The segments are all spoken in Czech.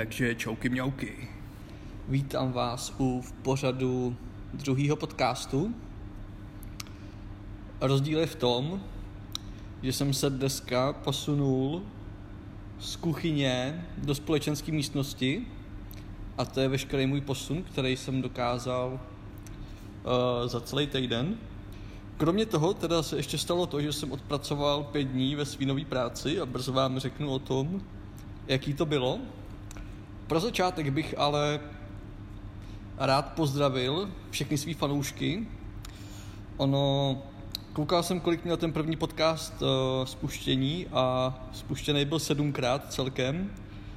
Takže čauky mňauky. Vítám vás u v pořadu druhého podcastu. Rozdíl je v tom, že jsem se dneska posunul z kuchyně do společenské místnosti a to je veškerý můj posun, který jsem dokázal uh, za celý týden. Kromě toho teda se ještě stalo to, že jsem odpracoval pět dní ve svínové práci a brzo vám řeknu o tom, jaký to bylo. Pro začátek bych ale rád pozdravil všechny svý fanoušky. Ono, koukal jsem, kolik měl ten první podcast uh, spuštění a spuštěný byl sedmkrát celkem,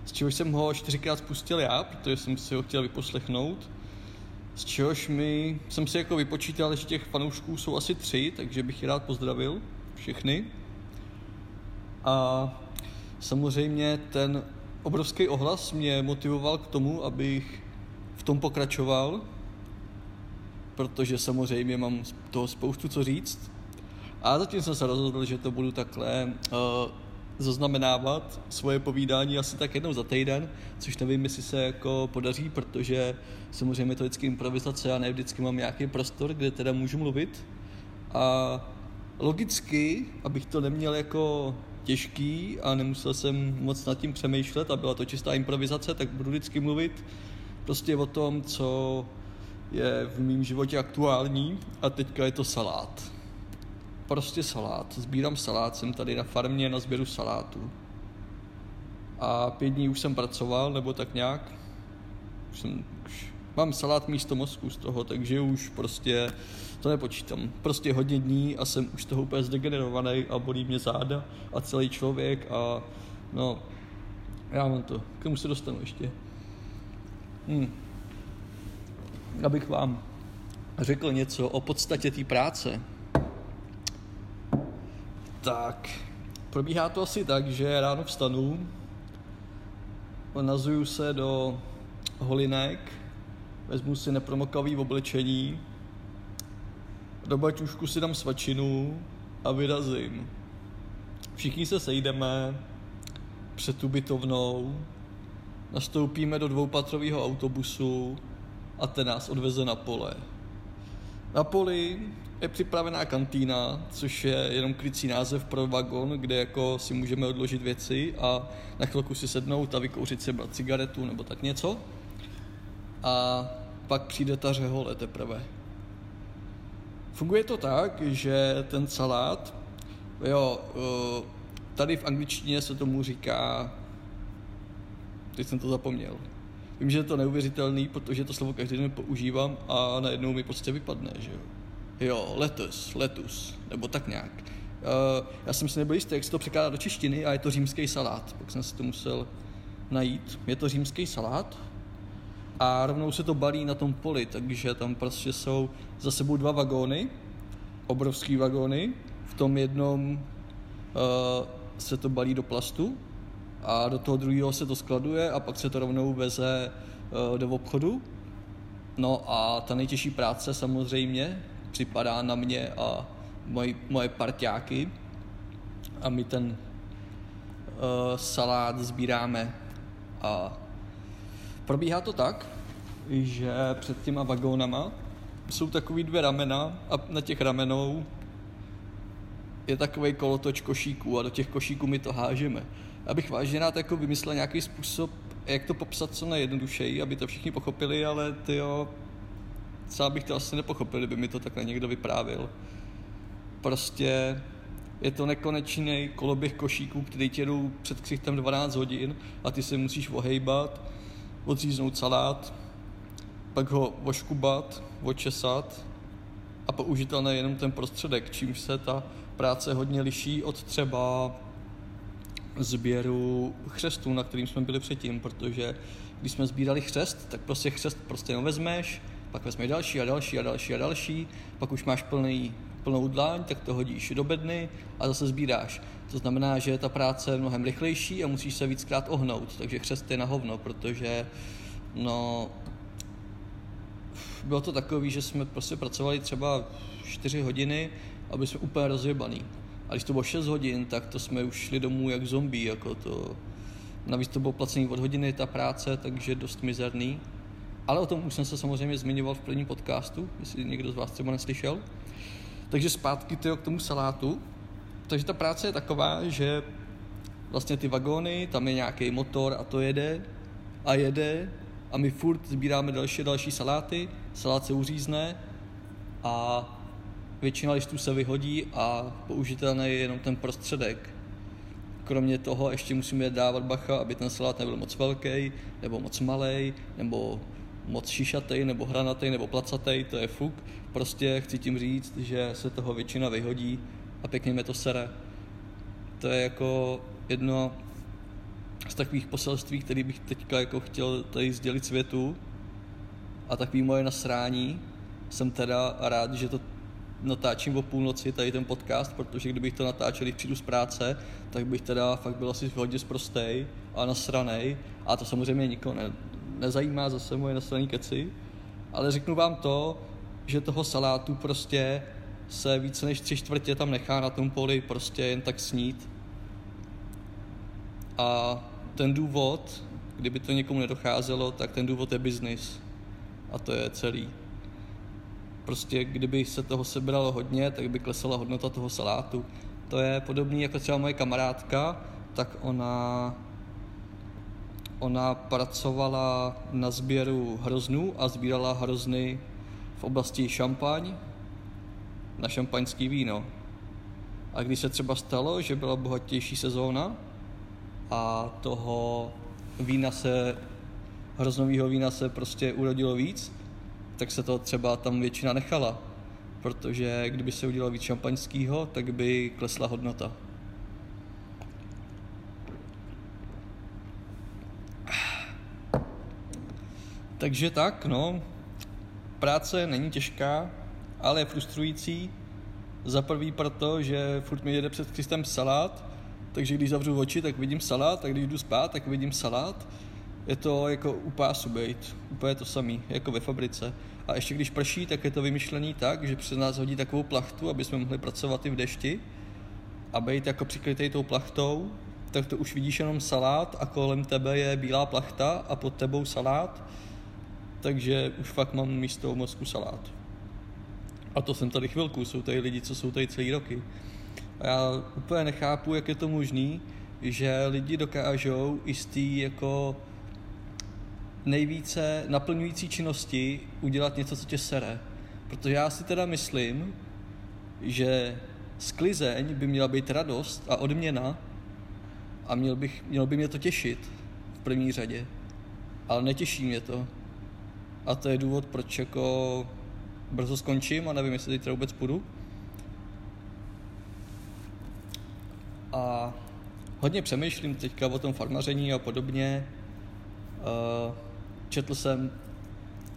z čehož jsem ho čtyřikrát spustil já, protože jsem si ho chtěl vyposlechnout. Z čehož mi, jsem si jako vypočítal, že těch fanoušků jsou asi tři, takže bych je rád pozdravil všechny. A samozřejmě ten obrovský ohlas mě motivoval k tomu, abych v tom pokračoval, protože samozřejmě mám toho spoustu co říct. A zatím jsem se rozhodl, že to budu takhle uh, zaznamenávat svoje povídání asi tak jednou za týden, což nevím, jestli se jako podaří, protože samozřejmě to vždycky improvizace a ne vždycky mám nějaký prostor, kde teda můžu mluvit. A logicky, abych to neměl jako těžký a nemusel jsem moc nad tím přemýšlet a byla to čistá improvizace, tak budu vždycky mluvit prostě o tom, co je v mém životě aktuální a teďka je to salát. Prostě salát. Sbírám salát, jsem tady na farmě na sběru salátu. A pět dní už jsem pracoval, nebo tak nějak. Už jsem, už mám salát místo mozku z toho, takže už prostě to nepočítám. Prostě hodně dní a jsem už toho úplně zdegenerovaný a bolí mě záda a celý člověk a no, já mám to. K tomu se dostanu ještě. Hmm. Abych vám řekl něco o podstatě té práce, tak probíhá to asi tak, že ráno vstanu, nazuju se do holinek, vezmu si nepromokavý oblečení, do baťušku si dám svačinu a vyrazím. Všichni se sejdeme před tu bytovnou, nastoupíme do dvoupatrového autobusu a ten nás odveze na pole. Na poli je připravená kantýna, což je jenom krycí název pro vagon, kde jako si můžeme odložit věci a na chvilku si sednout a vykouřit si cigaretu nebo tak něco. A pak přijde ta řehole teprve. Funguje to tak, že ten salát, jo, eh, tady v angličtině se tomu říká, teď jsem to zapomněl. Vím, že je to neuvěřitelný, protože to slovo každý den používám a najednou mi prostě vypadne, že jo. Jo, letus, letus, nebo tak nějak. Uh, já jsem si nebyl jistý, jak se to překládá do češtiny a je to římský salát. Pak jsem si to musel najít. Je to římský salát, a rovnou se to balí na tom poli, takže tam prostě jsou za sebou dva vagóny, obrovský vagóny, v tom jednom uh, se to balí do plastu a do toho druhého se to skladuje a pak se to rovnou veze uh, do obchodu. No a ta nejtěžší práce samozřejmě připadá na mě a moj, moje parťáky a my ten uh, salát sbíráme a Probíhá to tak, že před těma vagónama jsou takový dvě ramena a na těch ramenou je takový kolotoč košíků a do těch košíků my to hážeme. Abych vážně rád jako vymyslel nějaký způsob, jak to popsat co nejjednodušeji, aby to všichni pochopili, ale ty jo, sám bych to asi nepochopil, kdyby mi to takhle někdo vyprávil. Prostě je to nekonečný koloběh košíků, který tě jdou před křichtem 12 hodin a ty se musíš ohejbat odříznout salát, pak ho oškubat, očesat a použitelný jenom ten prostředek, čímž se ta práce hodně liší od třeba sběru chřestů, na kterým jsme byli předtím, protože když jsme sbírali chřest, tak prostě chřest prostě jenom vezmeš, pak vezmeš další a další a další a další, pak už máš plný, plnou dláň, tak to hodíš do bedny a zase sbíráš. To znamená, že ta práce je mnohem rychlejší a musíš se víckrát ohnout, takže chřest je na hovno, protože no, bylo to takový, že jsme prostě pracovali třeba 4 hodiny, aby jsme úplně rozjebaný. A když to bylo 6 hodin, tak to jsme už šli domů jak zombie, jako to Navíc to bylo placený od hodiny, ta práce, takže dost mizerný. Ale o tom už jsem se samozřejmě zmiňoval v prvním podcastu, jestli někdo z vás třeba neslyšel. Takže zpátky tyjo, k tomu salátu. Takže ta práce je taková, že vlastně ty vagóny, tam je nějaký motor a to jede a jede a my furt sbíráme další další saláty, salát se uřízne a většina listů se vyhodí a použitelný je jenom ten prostředek. Kromě toho ještě musíme dávat bacha, aby ten salát nebyl moc velký, nebo moc malý, nebo moc šišatý, nebo hranatý, nebo placatý, to je fuk. Prostě chci tím říct, že se toho většina vyhodí a pěkně mě to sere. To je jako jedno z takových poselství, který bych teďka jako chtěl tady sdělit světu a takový moje nasrání. Jsem teda rád, že to natáčím o půlnoci tady ten podcast, protože kdybych to natáčel, když přijdu z práce, tak bych teda fakt byl asi hodně zprostej a nasranej. A to samozřejmě nikoho ne, nezajímá zase moje nasraný keci. Ale řeknu vám to, že toho salátu prostě se více než tři čtvrtě tam nechá na tom poli prostě jen tak snít. A ten důvod, kdyby to někomu nedocházelo, tak ten důvod je biznis. A to je celý. Prostě kdyby se toho sebralo hodně, tak by klesala hodnota toho salátu. To je podobný jako třeba moje kamarádka, tak ona ona pracovala na sběru hroznů a sbírala hrozny v oblasti šampaň na šampaňský víno. A když se třeba stalo, že byla bohatější sezóna a toho vína se, hroznového vína se prostě urodilo víc, tak se to třeba tam většina nechala. Protože kdyby se udělalo víc šampaňského, tak by klesla hodnota. Takže tak, no. Práce není těžká, ale je frustrující. Za prvý proto, že furt mi jede před Kristem salát, takže když zavřu oči, tak vidím salát, a když jdu spát, tak vidím salát. Je to jako u pásu bejt, úplně to samý, jako ve fabrice. A ještě když prší, tak je to vymyšlený tak, že přes nás hodí takovou plachtu, aby jsme mohli pracovat i v dešti a být jako přikrytý tou plachtou, tak to už vidíš jenom salát a kolem tebe je bílá plachta a pod tebou salát, takže už fakt mám místo mozku salát. A to jsem tady chvilku, jsou tady lidi, co jsou tady celý roky. A já úplně nechápu, jak je to možný, že lidi dokážou i z tý jako nejvíce naplňující činnosti udělat něco, co tě sere. Protože já si teda myslím, že sklizeň by měla být radost a odměna a měl, bych, mělo by mě to těšit v první řadě. Ale netěší mě to. A to je důvod, proč jako brzo skončím a nevím, jestli teď vůbec půjdu. A hodně přemýšlím teďka o tom farmaření a podobně. Uh, četl jsem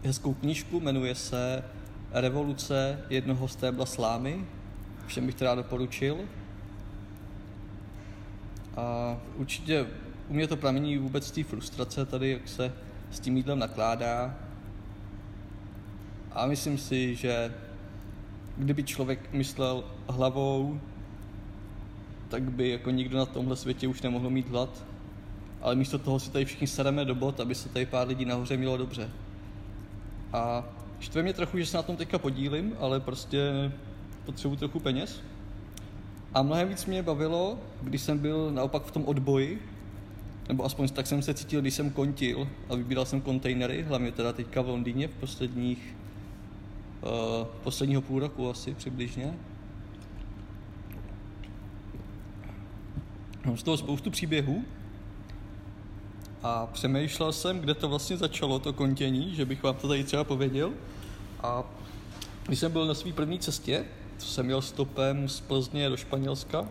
hezkou knížku, jmenuje se Revoluce jednoho stébla slámy. Všem bych teda doporučil. A určitě u mě to pramení vůbec té frustrace tady, jak se s tím jídlem nakládá. A myslím si, že kdyby člověk myslel hlavou, tak by jako nikdo na tomhle světě už nemohl mít hlad. Ale místo toho si tady všichni sedeme do bot, aby se tady pár lidí nahoře mělo dobře. A štve mě trochu, že se na tom teďka podílím, ale prostě potřebuji trochu peněz. A mnohem víc mě bavilo, když jsem byl naopak v tom odboji, nebo aspoň tak jsem se cítil, když jsem kontil a vybíral jsem kontejnery, hlavně teda teďka v Londýně v posledních uh, posledního půl roku asi přibližně. Mám z toho spoustu příběhů a přemýšlel jsem, kde to vlastně začalo, to kontění, že bych vám to tady třeba pověděl. A když jsem byl na své první cestě, co jsem jel stopem z Plzně do Španělska,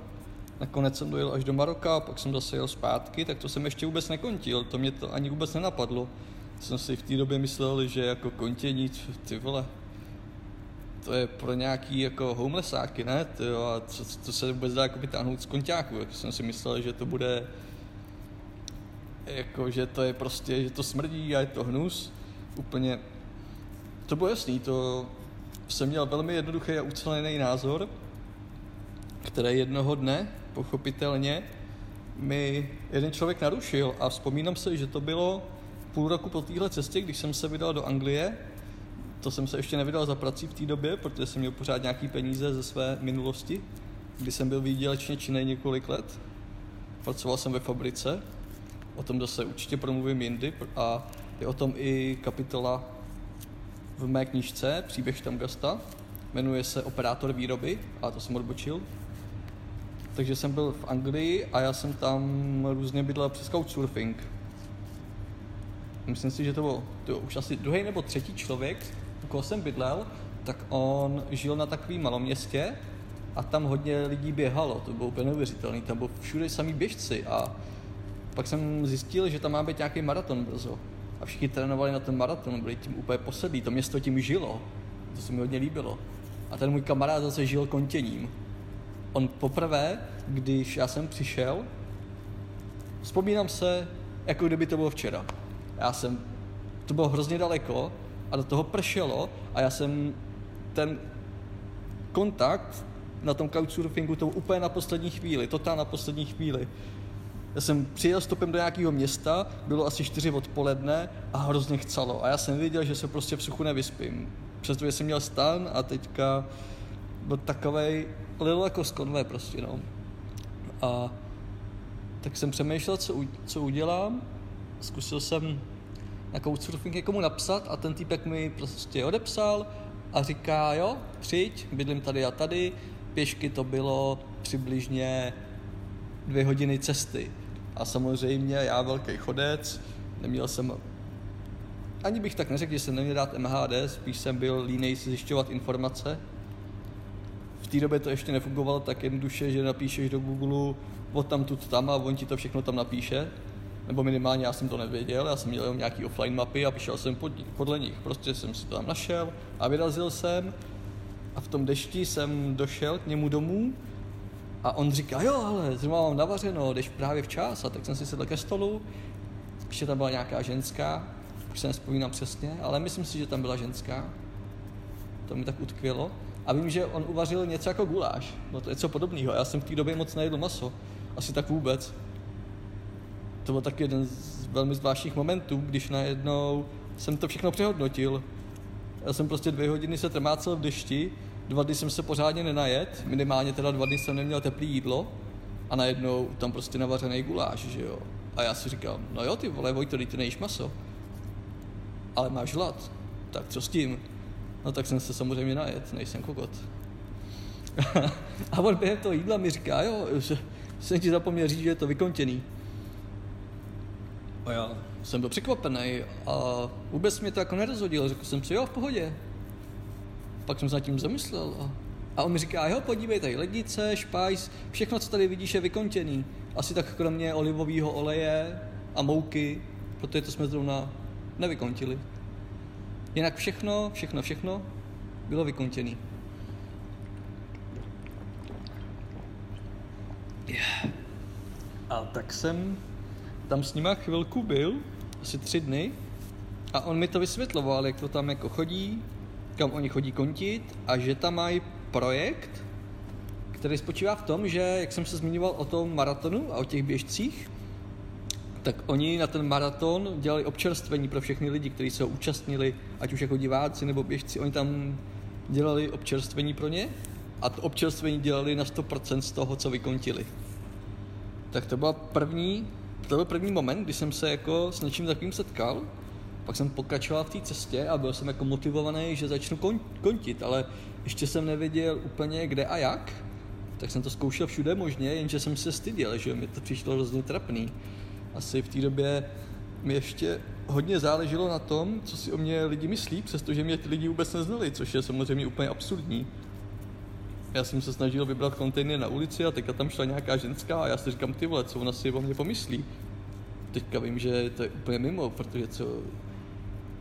nakonec jsem dojel až do Maroka, pak jsem zase jel zpátky, tak to jsem ještě vůbec nekontil, to mě to ani vůbec nenapadlo. Jsem si v té době myslel, že jako kontění, ty vole, to je pro nějaký jako homelessáky, ne? To, a co, to se vůbec dá jako vytáhnout z konťáku. Jak jsem si myslel, že to bude jako, že to je prostě, že to smrdí a je to hnus. Úplně, to bylo jasný, to jsem měl velmi jednoduchý a ucelený názor, který jednoho dne, pochopitelně, mi jeden člověk narušil a vzpomínám se, že to bylo půl roku po téhle cestě, když jsem se vydal do Anglie. To jsem se ještě nevydal za prací v té době, protože jsem měl pořád nějaký peníze ze své minulosti, kdy jsem byl výdělečně činný několik let. Pracoval jsem ve fabrice, o tom zase určitě promluvím jindy a je o tom i kapitola v mé knižce Příběh Štamgasta. Jmenuje se Operátor výroby a to jsem odbočil. Takže jsem byl v Anglii a já jsem tam různě bydlel přes couchsurfing. Myslím si, že to byl to už asi druhý nebo třetí člověk, koho jsem bydlel, tak on žil na takovém malom městě a tam hodně lidí běhalo, to bylo úplně neuvěřitelné, tam bylo všude samý běžci a pak jsem zjistil, že tam má být nějaký maraton brzo. A všichni trénovali na ten maraton, byli tím úplně posedlí, to město tím žilo. To se mi hodně líbilo. A ten můj kamarád zase žil kontěním. On poprvé, když já jsem přišel, vzpomínám se, jako kdyby to bylo včera. Já jsem, to bylo hrozně daleko a do toho pršelo a já jsem ten kontakt na tom couchsurfingu to úplně na poslední chvíli, totál na poslední chvíli. Já jsem přijel stopem do nějakého města, bylo asi 4 odpoledne a hrozně chcelo. A já jsem věděl, že se prostě v suchu nevyspím. Přestože jsem měl stan a teďka byl takovej lil jako z konve prostě, no. A tak jsem přemýšlel, co, co udělám. Zkusil jsem na Couchsurfing někomu napsat a ten týpek mi prostě odepsal a říká, jo, přijď, bydlím tady a tady, pěšky to bylo přibližně dvě hodiny cesty. A samozřejmě já velký chodec, neměl jsem ani bych tak neřekl, že jsem neměl dát MHD, spíš jsem byl línej zjišťovat informace. V té době to ještě nefungovalo tak jednoduše, že napíšeš do Google od tam tu tam a on ti to všechno tam napíše. Nebo minimálně já jsem to nevěděl, já jsem měl jenom nějaký offline mapy a píšel jsem pod, podle nich. Prostě jsem si to tam našel a vyrazil jsem a v tom dešti jsem došel k němu domů a on říká, jo, ale zrovna mám navařeno, jdeš právě včas. A tak jsem si sedl ke stolu, ještě tam byla nějaká ženská, už se nespomínám přesně, ale myslím si, že tam byla ženská. To mi tak utkvělo. A vím, že on uvařil něco jako guláš, no to je něco podobného. Já jsem v té době moc nejedl maso, asi tak vůbec. To byl taky jeden z velmi zvláštních momentů, když najednou jsem to všechno přehodnotil. Já jsem prostě dvě hodiny se trmácel v dešti dva dny jsem se pořádně nenajet, minimálně teda dva dny jsem neměl teplý jídlo a najednou tam prostě navařený guláš, že jo. A já si říkal, no jo ty vole Vojto, ty nejíš maso. Ale máš hlad, tak co s tím? No tak jsem se samozřejmě najet, nejsem kokot. a on během toho jídla mi říká, jo, že jsem ti zapomněl říct, že je to vykontěný. A já jsem byl překvapený a vůbec mě to jako nerozhodilo. Řekl jsem si, jo, v pohodě, pak jsem se nad tím zamyslel a, a on mi říká, jo, podívej, tady lednice, špajs, všechno, co tady vidíš, je vykontěný. Asi tak kromě olivového oleje a mouky, protože to jsme zrovna nevykontili. Jinak všechno, všechno, všechno bylo vykontěný. Yeah. A tak jsem tam s nima chvilku byl, asi tři dny, a on mi to vysvětloval, jak to tam jako chodí, kam oni chodí kontit a že tam mají projekt, který spočívá v tom, že, jak jsem se zmiňoval o tom maratonu a o těch běžcích, tak oni na ten maraton dělali občerstvení pro všechny lidi, kteří se ho účastnili, ať už jako diváci nebo běžci. Oni tam dělali občerstvení pro ně a to občerstvení dělali na 100% z toho, co vykontili. Tak to byl první, to byl první moment, kdy jsem se jako s něčím takovým setkal pak jsem pokračoval v té cestě a byl jsem jako motivovaný, že začnu kon- kontit, ale ještě jsem nevěděl úplně kde a jak, tak jsem to zkoušel všude možně, jenže jsem se styděl, že mi to přišlo hrozně trapný. Asi v té době mi ještě hodně záleželo na tom, co si o mě lidi myslí, přestože mě ty lidi vůbec neznali, což je samozřejmě úplně absurdní. Já jsem se snažil vybrat kontejner na ulici a teďka tam šla nějaká ženská a já si říkám, ty vole, co ona si o mě pomyslí. Teďka vím, že to je úplně mimo, protože co,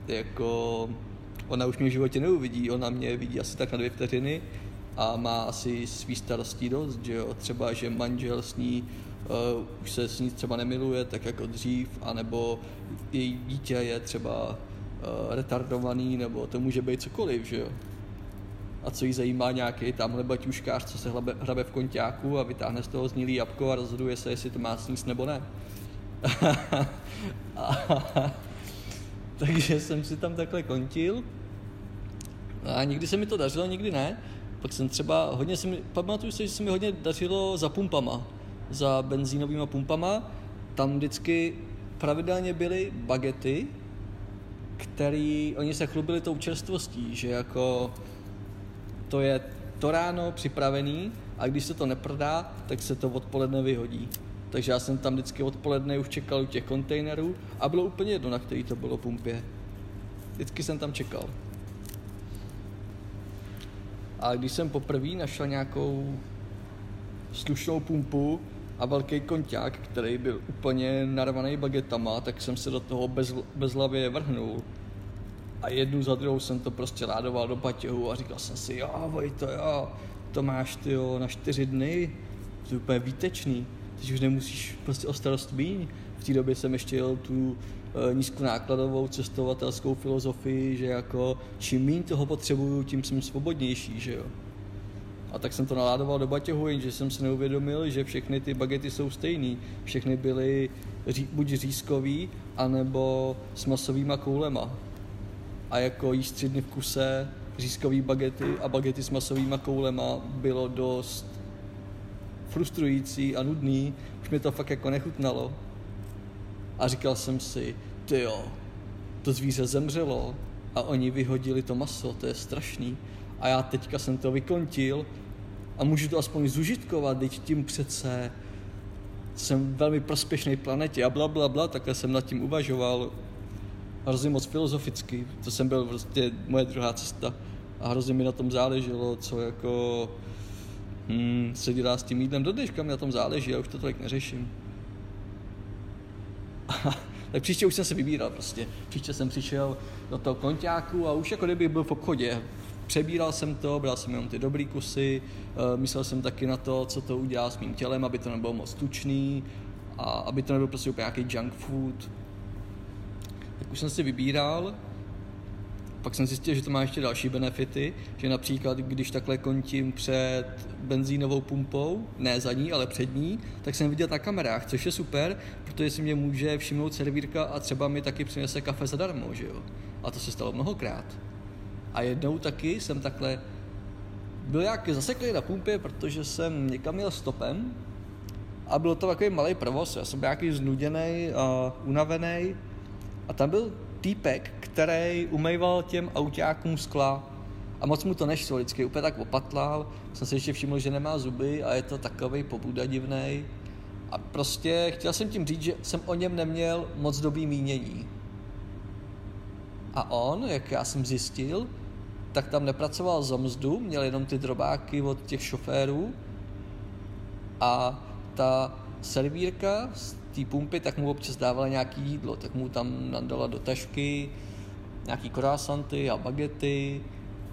jako ona už mě v životě neuvidí, ona mě vidí asi tak na dvě vteřiny a má asi svý starostí dost, že jo, třeba, že manžel s ní uh, už se s ní třeba nemiluje tak jako dřív, anebo její dítě je třeba uh, retardovaný, nebo to může být cokoliv, že jo. A co jí zajímá nějaký tamhle baťuškář, co se hrabe, hrabe v konťáku a vytáhne z toho znílý jabko a rozhoduje se, jestli to má sníst nebo ne. takže jsem si tam takhle kontil a nikdy se mi to dařilo, nikdy ne. Pak jsem třeba hodně, se mi, pamatuju si, že se mi hodně dařilo za pumpama, za benzínovými pumpama. Tam vždycky pravidelně byly bagety, který, oni se chlubili tou čerstvostí, že jako to je to ráno připravený a když se to neprodá, tak se to odpoledne vyhodí. Takže já jsem tam vždycky odpoledne už čekal u těch kontejnerů a bylo úplně jedno, na který to bylo pumpě. Vždycky jsem tam čekal. A když jsem poprvé našel nějakou slušnou pumpu a velký konťák, který byl úplně narvaný bagetama, tak jsem se do toho bez, bezlavě vrhnul. A jednu za druhou jsem to prostě ládoval do batěhu a říkal jsem si, jo, to jo, to máš ty jo, na čtyři dny, to je úplně výtečný, teď už nemusíš prostě o starost míň. V té době jsem ještě jel tu e, nízkonákladovou cestovatelskou filozofii, že jako čím méně toho potřebuju, tím jsem svobodnější, že jo. A tak jsem to naládoval do batěhu, jenže jsem si neuvědomil, že všechny ty bagety jsou stejný. Všechny byly ří, buď řízkový, anebo s masovýma koulema. A jako jíst tři dny v kuse řízkový bagety a bagety s masovýma koulema bylo dost frustrující a nudný, už mi to fakt jako nechutnalo. A říkal jsem si, ty jo, to zvíře zemřelo a oni vyhodili to maso, to je strašný. A já teďka jsem to vykontil a můžu to aspoň zužitkovat, teď tím přece jsem velmi prospěšný planetě a bla, bla, bla, takhle jsem nad tím uvažoval hrozně moc filozoficky, to jsem byl prostě moje druhá cesta a hrozně mi na tom záleželo, co jako hmm, se dělá s tím jídlem. Do dneška mi na tom záleží, já už to tolik neřeším. tak příště už jsem se vybíral prostě. Příště jsem přišel do toho konťáku a už jako kdyby byl v obchodě přebíral jsem to, bral jsem jenom ty dobrý kusy, eh, myslel jsem taky na to, co to udělá s mým tělem, aby to nebylo moc tučný a aby to nebyl prostě úplně nějaký junk food. Tak už jsem si vybíral, pak jsem zjistil, že to má ještě další benefity, že například, když takhle kontím před benzínovou pumpou, ne za ní, ale před ní, tak jsem viděl na kamerách, což je super, protože si mě může všimnout servírka a třeba mi taky přinese kafe zadarmo, že jo. A to se stalo mnohokrát. A jednou taky jsem takhle byl jak zaseklý na pumpě, protože jsem někam měl stopem a byl to takový malý provoz. Já jsem byl nějaký znuděný a unavený a tam byl týpek, který umýval těm autákům skla a moc mu to nešlo, vždycky úplně tak opatlal. Jsem si ještě všiml, že nemá zuby a je to takový pobuda divný. A prostě chtěl jsem tím říct, že jsem o něm neměl moc dobrý mínění. A on, jak já jsem zjistil, tak tam nepracoval za mzdu, měl jenom ty drobáky od těch šoférů a ta servírka z té pumpy tak mu občas dávala nějaký jídlo, tak mu tam nadala do tašky nějaký kroasanty a bagety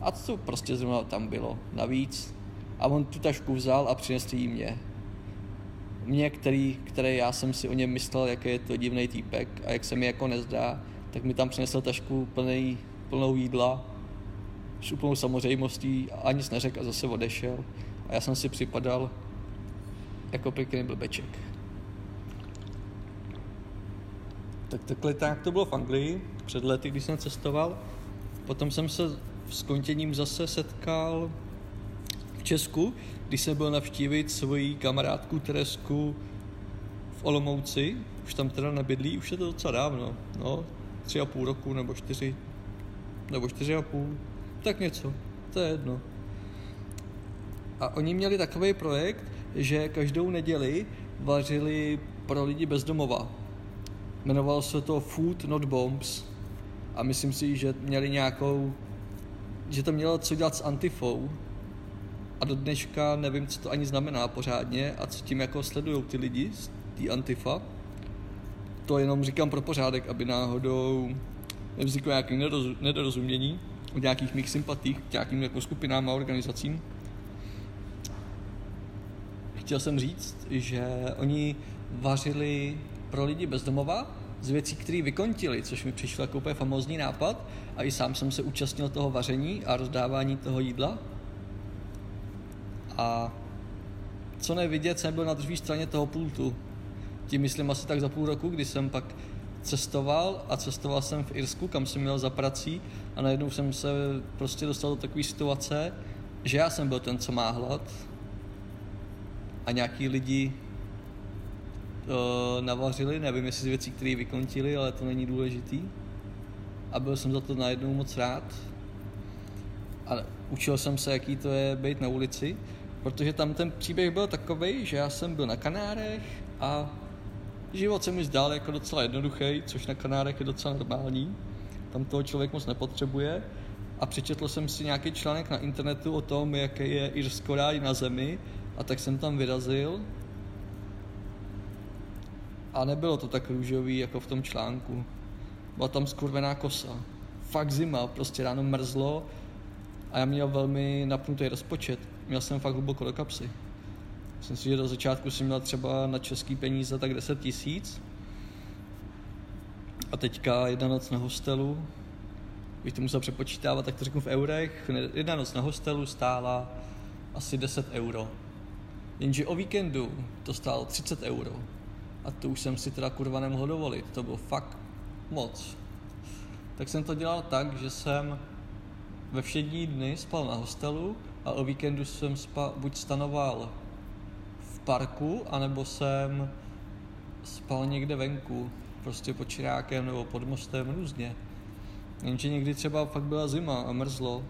a co prostě zrovna tam bylo navíc. A on tu tašku vzal a přinesl jí mě. Mě, který, který já jsem si o něm myslel, jaký je to divný týpek a jak se mi jako nezdá, tak mi tam přinesl tašku plný, plnou jídla s úplnou samozřejmostí a nic neřekl a zase odešel. A já jsem si připadal jako pěkný blbeček. Tak takhle tak to bylo v Anglii před lety, když jsem cestoval. Potom jsem se s kontěním zase setkal v Česku, když jsem byl navštívit svoji kamarádku Teresku v Olomouci. Už tam teda nebydlí, už je to docela dávno. No, tři a půl roku nebo čtyři, nebo čtyři a půl, tak něco, to je jedno. A oni měli takový projekt, že každou neděli vařili pro lidi bezdomova. Jmenovalo se to Food Not Bombs. A myslím si, že měli nějakou, že to mělo co dělat s antifou. A do dneška nevím, co to ani znamená pořádně a co tím jako sledují ty lidi z té antifa. To jenom říkám pro pořádek, aby náhodou nevzniklo nějaké nedorozumění o nějakých mých sympatích k nějakým jako skupinám a organizacím. Chtěl jsem říct, že oni vařili pro lidi bezdomova z věcí, které vykontili, což mi přišlo jako úplně famózní nápad a i sám jsem se účastnil toho vaření a rozdávání toho jídla. A co nevidět, jsem byl na druhé straně toho pultu. Tím myslím asi tak za půl roku, kdy jsem pak cestoval a cestoval jsem v Irsku, kam jsem měl za prací a najednou jsem se prostě dostal do takové situace, že já jsem byl ten, co má hlad a nějaký lidi navařili, nevím jestli z věcí, které vykontili, ale to není důležitý. A byl jsem za to najednou moc rád. A učil jsem se, jaký to je být na ulici, protože tam ten příběh byl takový, že já jsem byl na Kanárech a život se mi zdál jako docela jednoduchý, což na Kanárech je docela normální. Tam toho člověk moc nepotřebuje. A přečetl jsem si nějaký článek na internetu o tom, jaký je Irsko ráj na zemi a tak jsem tam vyrazil a nebylo to tak růžový jako v tom článku. Byla tam skurvená kosa. Fakt zima, prostě ráno mrzlo a já měl velmi napnutý rozpočet. Měl jsem fakt hluboko do kapsy. Myslím si, že do začátku jsem měl třeba na český peníze tak 10 tisíc. A teďka jedna noc na hostelu, bych to musel přepočítávat, tak to řeknu v eurech, jedna noc na hostelu stála asi 10 euro. Jenže o víkendu to stálo 30 euro. A to už jsem si teda kurva nemohl dovolit. To bylo fakt moc. Tak jsem to dělal tak, že jsem ve všední dny spal na hostelu a o víkendu jsem spal, buď stanoval v parku, anebo jsem spal někde venku, prostě pod čirákem nebo pod mostem, různě. Jenže někdy třeba fakt byla zima a mrzlo.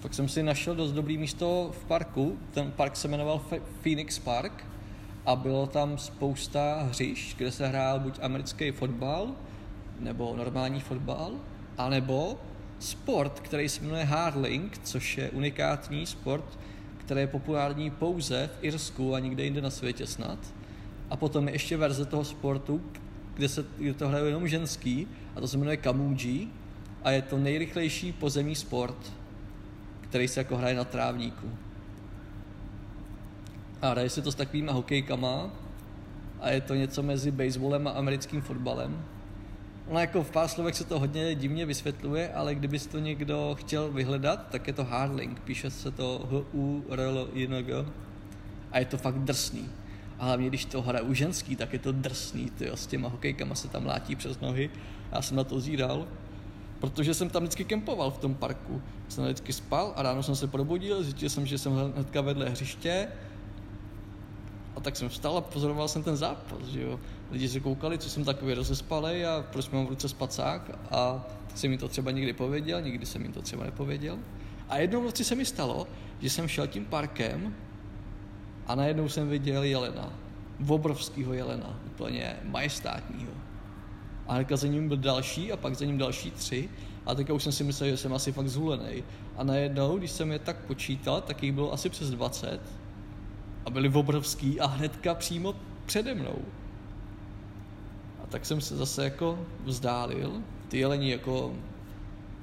Tak jsem si našel dost dobrý místo v parku. Ten park se jmenoval Phoenix Park a bylo tam spousta hřišť, kde se hrál buď americký fotbal, nebo normální fotbal, anebo sport, který se jmenuje hardling, což je unikátní sport, který je populární pouze v Irsku a nikde jinde na světě snad. A potom je ještě verze toho sportu, kde, se, kde to hraje jenom ženský, a to se jmenuje kamuji, a je to nejrychlejší pozemní sport, který se jako hraje na trávníku. A hraje se to s takovýma hokejkama a je to něco mezi baseballem a americkým fotbalem. No jako v pár slovech se to hodně divně vysvětluje, ale kdyby to někdo chtěl vyhledat, tak je to hardling. Píše se to h u r l i n g a je to fakt drsný. A hlavně, když to hraju ženský, tak je to drsný, ty s těma hokejkama se tam látí přes nohy. Já jsem na to zíral, protože jsem tam vždycky kempoval v tom parku. Jsem vždycky spal a ráno jsem se probudil, zjistil jsem, že jsem hnedka vedle hřiště, tak jsem vstal a pozoroval jsem ten zápas, že jo. Lidi se koukali, co jsem takový rozespalej a proč mám v ruce spacák a tak jsem mi to třeba někdy pověděl, někdy jsem mi to třeba nepověděl. A jednou noci se mi stalo, že jsem šel tím parkem a najednou jsem viděl jelena. Obrovského jelena, úplně majestátního. A hnedka za ním byl další a pak za ním další tři. A teďka už jsem si myslel, že jsem asi fakt zhulený. A najednou, když jsem je tak počítal, tak jich bylo asi přes 20 a byli obrovský a hnedka přímo přede mnou. A tak jsem se zase jako vzdálil. Ty jelení jako,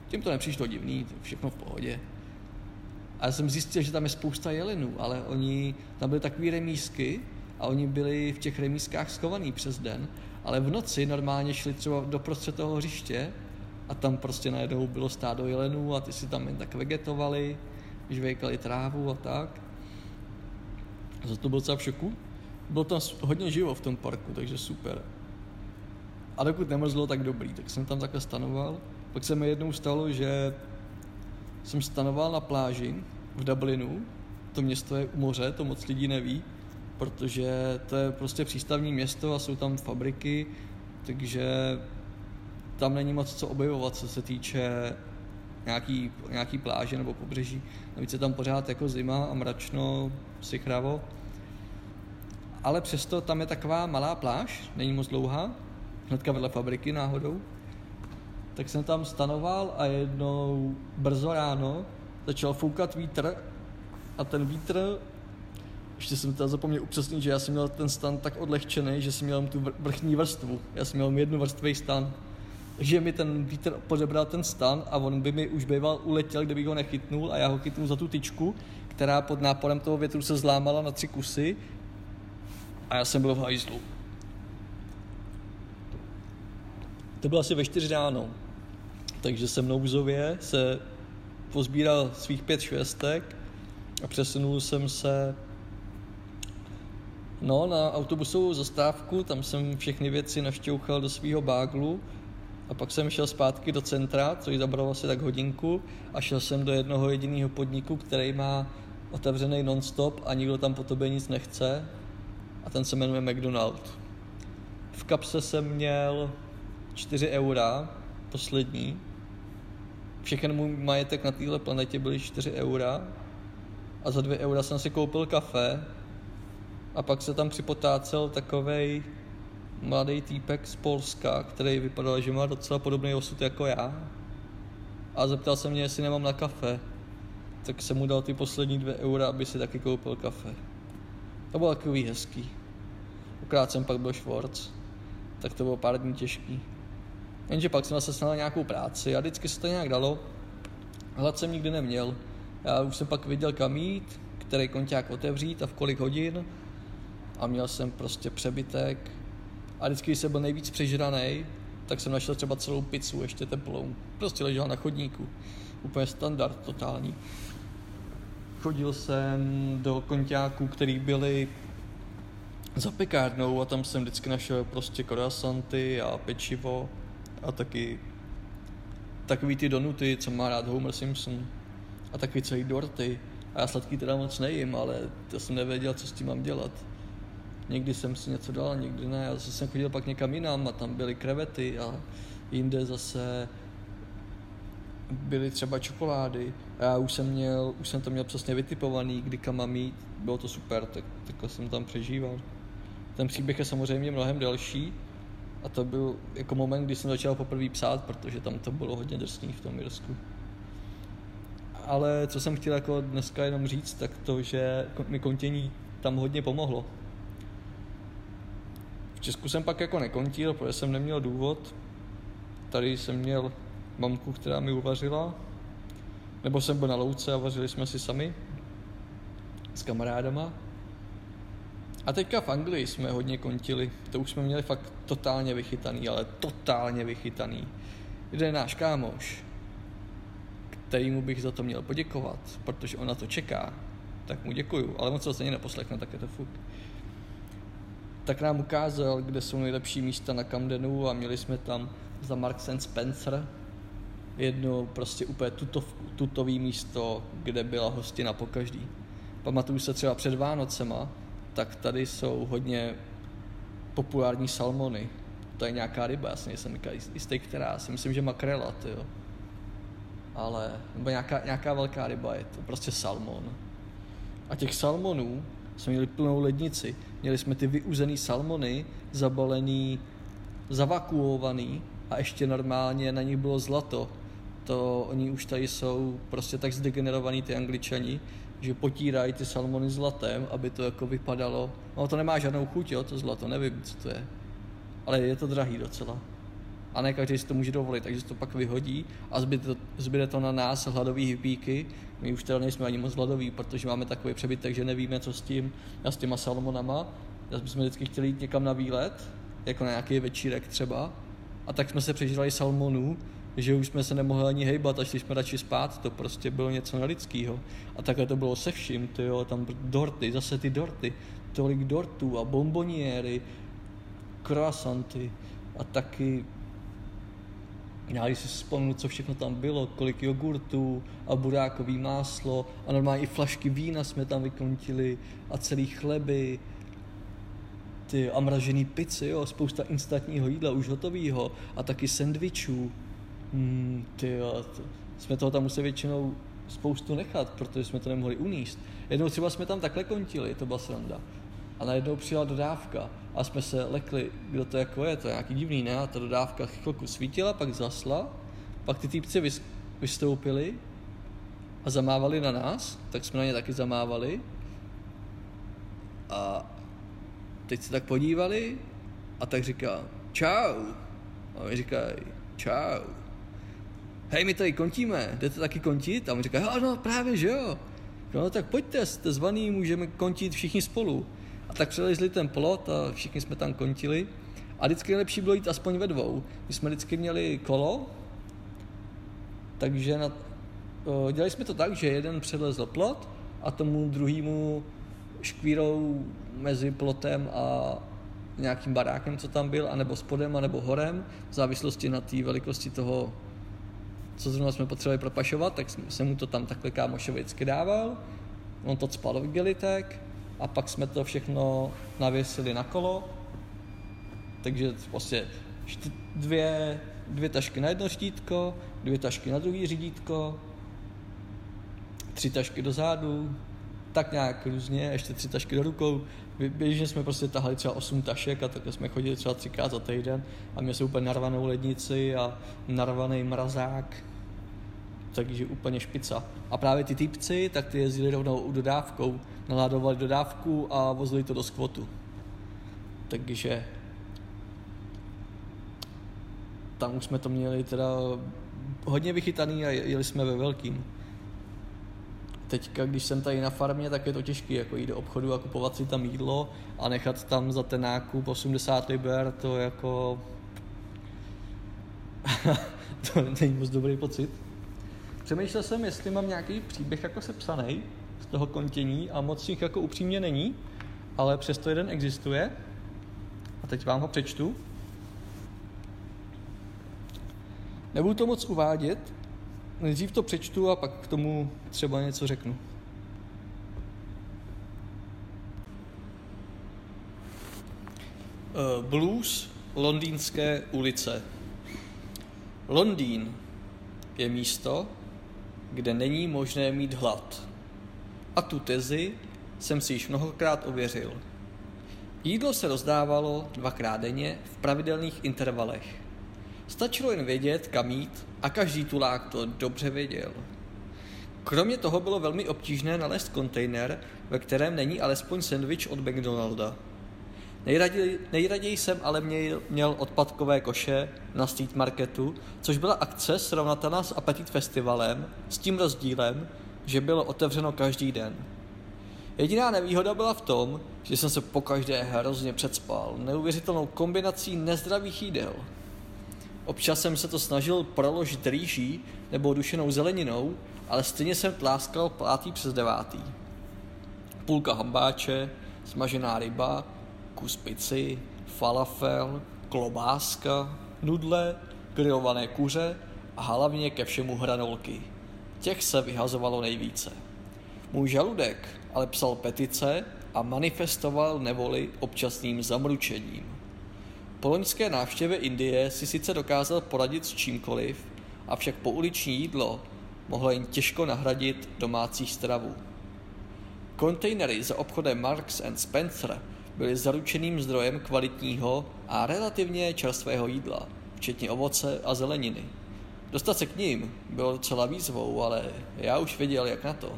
tím to nepřišlo divný, všechno v pohodě. A já jsem zjistil, že tam je spousta jelenů, ale oni, tam byly takové remísky a oni byli v těch remískách schovaný přes den, ale v noci normálně šli třeba do prostřed toho hřiště a tam prostě najednou bylo stádo jelenů a ty si tam jen tak vegetovali, žvejkali trávu a tak. Za to byl docela v šoku. Bylo tam hodně živo v tom parku, takže super. A dokud nemrzlo, tak dobrý, tak jsem tam takhle stanoval. Pak se mi jednou stalo, že jsem stanoval na pláži v Dublinu. To město je u moře, to moc lidí neví, protože to je prostě přístavní město a jsou tam fabriky, takže tam není moc co objevovat, co se týče nějaký, nějaký pláže nebo pobřeží. Navíc je tam pořád jako zima a mračno, sichravo. Ale přesto tam je taková malá pláž, není moc dlouhá, hnedka vedle fabriky náhodou. Tak jsem tam stanoval a jednou brzo ráno začal foukat vítr a ten vítr, ještě jsem teda zapomněl upřesnit, že já jsem měl ten stan tak odlehčený, že jsem měl tu vrchní vrstvu. Já jsem měl jednu vrstvý stan že mi ten vítr podebral ten stan a on by mi už býval uletěl, kdybych ho nechytnul a já ho chytnul za tu tyčku, která pod náporem toho větru se zlámala na tři kusy a já jsem byl v hajzlu. To bylo asi ve čtyři ráno, takže jsem nouzově se pozbíral svých pět švestek a přesunul jsem se no, na autobusovou zastávku, tam jsem všechny věci naštěuchal do svého báglu a pak jsem šel zpátky do centra, což zabralo asi tak hodinku a šel jsem do jednoho jediného podniku, který má otevřený non-stop a nikdo tam po tobě nic nechce a ten se jmenuje McDonald. V kapse jsem měl 4 eura, poslední. Všechen můj majetek na téhle planetě byly 4 eura a za 2 eura jsem si koupil kafe a pak se tam připotácel takovej mladý týpek z Polska, který vypadal, že má docela podobný osud jako já. A zeptal se mě, jestli nemám na kafe. Tak jsem mu dal ty poslední dvě eura, aby si taky koupil kafe. To bylo takový hezký. Akorát jsem pak byl Schwarz, tak to bylo pár dní těžký. Jenže pak jsem se snal nějakou práci a vždycky se to nějak dalo. Hlad jsem nikdy neměl. Já už jsem pak viděl kam jít, který konťák otevřít a v kolik hodin. A měl jsem prostě přebytek. A vždycky, když jsem byl nejvíc přežraný, tak jsem našel třeba celou pizzu ještě teplou. Prostě ležel na chodníku. Úplně standard, totální. Chodil jsem do konťáků, který byly za pekárnou a tam jsem vždycky našel prostě croissanty a pečivo a taky takový ty donuty, co má rád Homer Simpson a takový celý dorty. A já sladký teda moc nejím, ale to jsem nevěděl, co s tím mám dělat. Někdy jsem si něco dal, někdy ne. Já jsem chodil pak někam jinam a tam byly krevety a jinde zase byly třeba čokolády. A já už jsem, měl, už jsem to měl přesně vytipovaný, kdy kam mám jít. Bylo to super, tak takhle jsem tam přežíval. Ten příběh je samozřejmě mnohem delší a to byl jako moment, kdy jsem začal poprvé psát, protože tam to bylo hodně drsný v tom Irsku. Ale co jsem chtěl jako dneska jenom říct, tak to, že mi kontění tam hodně pomohlo. V Česku jsem pak jako nekontil, protože jsem neměl důvod. Tady jsem měl mamku, která mi uvařila. Nebo jsem byl na louce a vařili jsme si sami s kamarádama. A teďka v Anglii jsme hodně kontili, to už jsme měli fakt totálně vychytaný, ale totálně vychytaný. Jde náš kámoš, kterýmu bych za to měl poděkovat, protože ona to čeká, tak mu děkuju, ale moc se stejně neposlechne, tak je to fuk. Tak nám ukázal, kde jsou nejlepší místa na Camdenu a měli jsme tam za Marks and Spencer jedno prostě úplně tuto, tutový místo, kde byla hostina po každý. Pamatuju se třeba před Vánocema, tak tady jsou hodně populární salmony. To je nějaká ryba, já si nejsem jistý, která. Si myslím, že makrela, jo. Ale, nebo nějaká, nějaká velká ryba je to, prostě salmon. A těch salmonů jsme měli plnou lednici. Měli jsme ty vyuzený salmony, zabalený, zavakuovaný a ještě normálně na nich bylo zlato. To oni už tady jsou prostě tak zdegenerovaný ty angličani, že potírají ty salmony zlatem, aby to jako vypadalo. No to nemá žádnou chuť, jo, to zlato, nevím, co to je. Ale je to drahý docela. A ne každý si to může dovolit, takže to pak vyhodí a zbyde to, zbyde to na nás, hladový hypíky. My už teda nejsme ani moc hladoví, protože máme takový přebytek, že nevíme, co s tím a s těma salmonama. Já jsme vždycky chtěli jít někam na výlet, jako na nějaký večírek třeba. A tak jsme se přežívali salmonů že už jsme se nemohli ani hejbat a šli jsme radši spát, to prostě bylo něco nelidského. A takhle to bylo se vším, ty jo, tam dorty, zase ty dorty, tolik dortů a bomboniery, croissanty a taky já když si vzpomnu, co všechno tam bylo, kolik jogurtů a burákový máslo a normálně i flašky vína jsme tam vykontili a celý chleby ty a mražený pici, jo, spousta instantního jídla už hotového a taky sendvičů Hmm, ty jo, to, jsme toho tam museli většinou spoustu nechat, protože jsme to nemohli uníst. Jednou třeba jsme tam takhle kontili, to byla sranda. A najednou přijela dodávka a jsme se lekli, kdo to jako je, to je nějaký divný, ne? A ta dodávka chvilku svítila, pak zasla, pak ty týpci vys- vystoupili a zamávali na nás, tak jsme na ně taky zamávali. A teď se tak podívali a tak říká, čau. A my říkají, čau hej, my tady kontíme, jdete taky kontit? A on říká, no právě, že jo. No tak pojďte, jste zvaný, můžeme kontit všichni spolu. A tak přelezli ten plot a všichni jsme tam kontili. A vždycky nejlepší bylo jít aspoň ve dvou. My jsme vždycky měli kolo, takže na, dělali jsme to tak, že jeden přelezl plot, a tomu druhému škvírou mezi plotem a nějakým barákem, co tam byl, anebo spodem, anebo horem, v závislosti na té velikosti toho, co zrovna jsme potřebovali propašovat, tak jsem mu to tam takhle kámošovi vždycky dával. On to spal v gelitek a pak jsme to všechno navěsili na kolo. Takže prostě dvě, dvě tašky na jedno štítko, dvě tašky na druhý řídítko, tři tašky do zádu, tak nějak různě, ještě tři tašky do rukou. Běžně jsme prostě tahali třeba 8 tašek a takhle jsme chodili třeba třikrát za týden a měli jsme úplně narvanou lednici a narvaný mrazák. Takže úplně špica. A právě ty typci, tak ty jezdili rovnou dodávkou, naládovali dodávku a vozili to do skvotu. Takže tam už jsme to měli teda hodně vychytaný a jeli jsme ve velkým. Teďka, když jsem tady na farmě, tak je to těžké jako jít do obchodu a kupovat si tam jídlo a nechat tam za ten nákup 80 liber, to jako... to není moc dobrý pocit. Přemýšlel jsem, jestli mám nějaký příběh jako sepsaný z toho kontění a moc jich jako upřímně není, ale přesto jeden existuje. A teď vám ho přečtu. Nebudu to moc uvádět, nejdřív to přečtu a pak k tomu třeba něco řeknu. Uh, blues londýnské ulice. Londýn je místo, kde není možné mít hlad. A tu tezi jsem si již mnohokrát ověřil. Jídlo se rozdávalo dvakrát denně v pravidelných intervalech. Stačilo jen vědět, kam jít a každý tulák to dobře věděl. Kromě toho bylo velmi obtížné nalézt kontejner, ve kterém není alespoň sendvič od McDonalda. Nejraději, nejraději jsem ale měl, měl odpadkové koše na street marketu, což byla akce srovnatelná s Appetit festivalem, s tím rozdílem, že bylo otevřeno každý den. Jediná nevýhoda byla v tom, že jsem se pokaždé hrozně předspal neuvěřitelnou kombinací nezdravých jídel – Občas jsem se to snažil proložit rýží nebo dušenou zeleninou, ale stejně jsem tláskal pátý přes devátý. Půlka hambáče, smažená ryba, kus pici, falafel, klobáska, nudle, grilované kuře a hlavně ke všemu hranolky. Těch se vyhazovalo nejvíce. Můj žaludek ale psal petice a manifestoval nevoli občasným zamručením. Po loňské návštěvě Indie si sice dokázal poradit s čímkoliv, avšak po uliční jídlo mohlo jen těžko nahradit domácí stravu. Kontejnery za obchodem Marks and Spencer byly zaručeným zdrojem kvalitního a relativně čerstvého jídla, včetně ovoce a zeleniny. Dostat se k ním bylo docela výzvou, ale já už věděl, jak na to.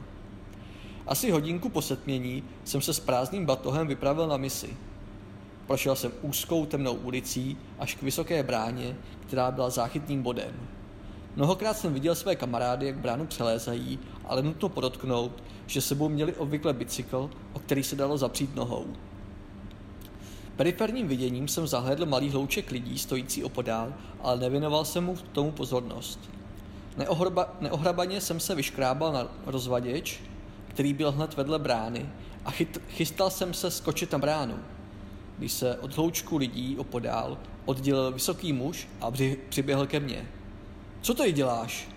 Asi hodinku po setmění jsem se s prázdným batohem vypravil na misi – Prošel jsem úzkou temnou ulicí až k vysoké bráně, která byla záchytným bodem. Mnohokrát jsem viděl své kamarády, jak bránu přelézají, ale nutno podotknout, že sebou měli obvykle bicykl, o který se dalo zapřít nohou. Periferním viděním jsem zahledl malý hlouček lidí stojící opodál, ale nevěnoval jsem mu tomu pozornost. Neohroba, neohrabaně jsem se vyškrábal na rozvaděč, který byl hned vedle brány a chyt, chystal jsem se skočit na bránu když se od hloučku lidí opodál oddělil vysoký muž a při, přiběhl ke mně. Co tady děláš?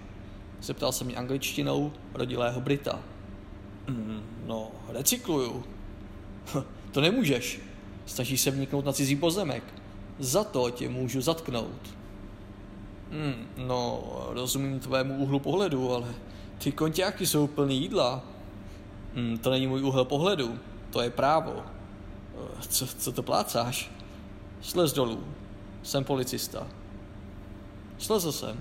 Zeptal se mě angličtinou rodilého Brita. Mm, no, recykluju. to nemůžeš. Stačí se vniknout na cizí pozemek. Za to tě můžu zatknout. Hmm, no, rozumím tvému úhlu pohledu, ale ty konťáky jsou plný jídla. Hmm, to není můj úhel pohledu, to je právo co, co to plácáš? Slez dolů. Jsem policista. Slezl jsem,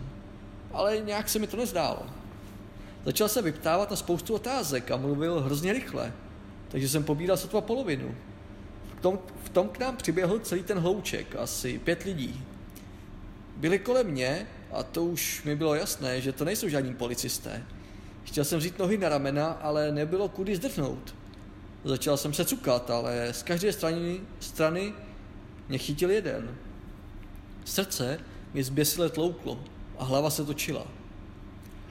ale nějak se mi to nezdálo. Začal se vyptávat na spoustu otázek a mluvil hrozně rychle, takže jsem pobíral sotva polovinu. Tom, v tom k nám přiběhl celý ten hlouček, asi pět lidí. Byli kolem mě a to už mi bylo jasné, že to nejsou žádní policisté. Chtěl jsem vzít nohy na ramena, ale nebylo kudy zdrhnout. Začal jsem se cukat, ale z každé strany, strany mě chytil jeden. Srdce mi zběsile tlouklo a hlava se točila.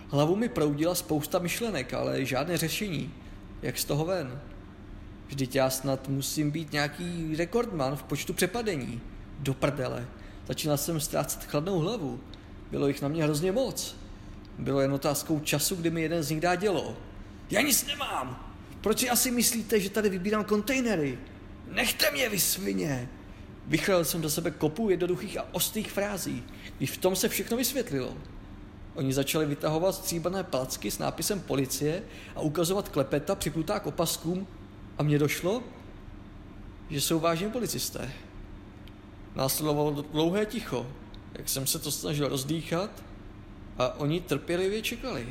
Hlavu mi proudila spousta myšlenek, ale žádné řešení. jak z toho ven. Vždyť já snad musím být nějaký rekordman v počtu přepadení. Do prdele. Začínal jsem ztrácet chladnou hlavu. Bylo jich na mě hrozně moc. Bylo jen otázkou času, kdy mi jeden z nich dá dělo. Já nic nemám. Proč si asi myslíte, že tady vybírám kontejnery? Nechte mě, vy svině! Vychrál jsem do sebe kopu jednoduchých a ostrých frází, když v tom se všechno vysvětlilo. Oni začali vytahovat stříbrné placky s nápisem policie a ukazovat klepeta připnutá k opaskům a mně došlo, že jsou vážně policisté. Následovalo dlouhé ticho, jak jsem se to snažil rozdýchat a oni trpělivě čekali.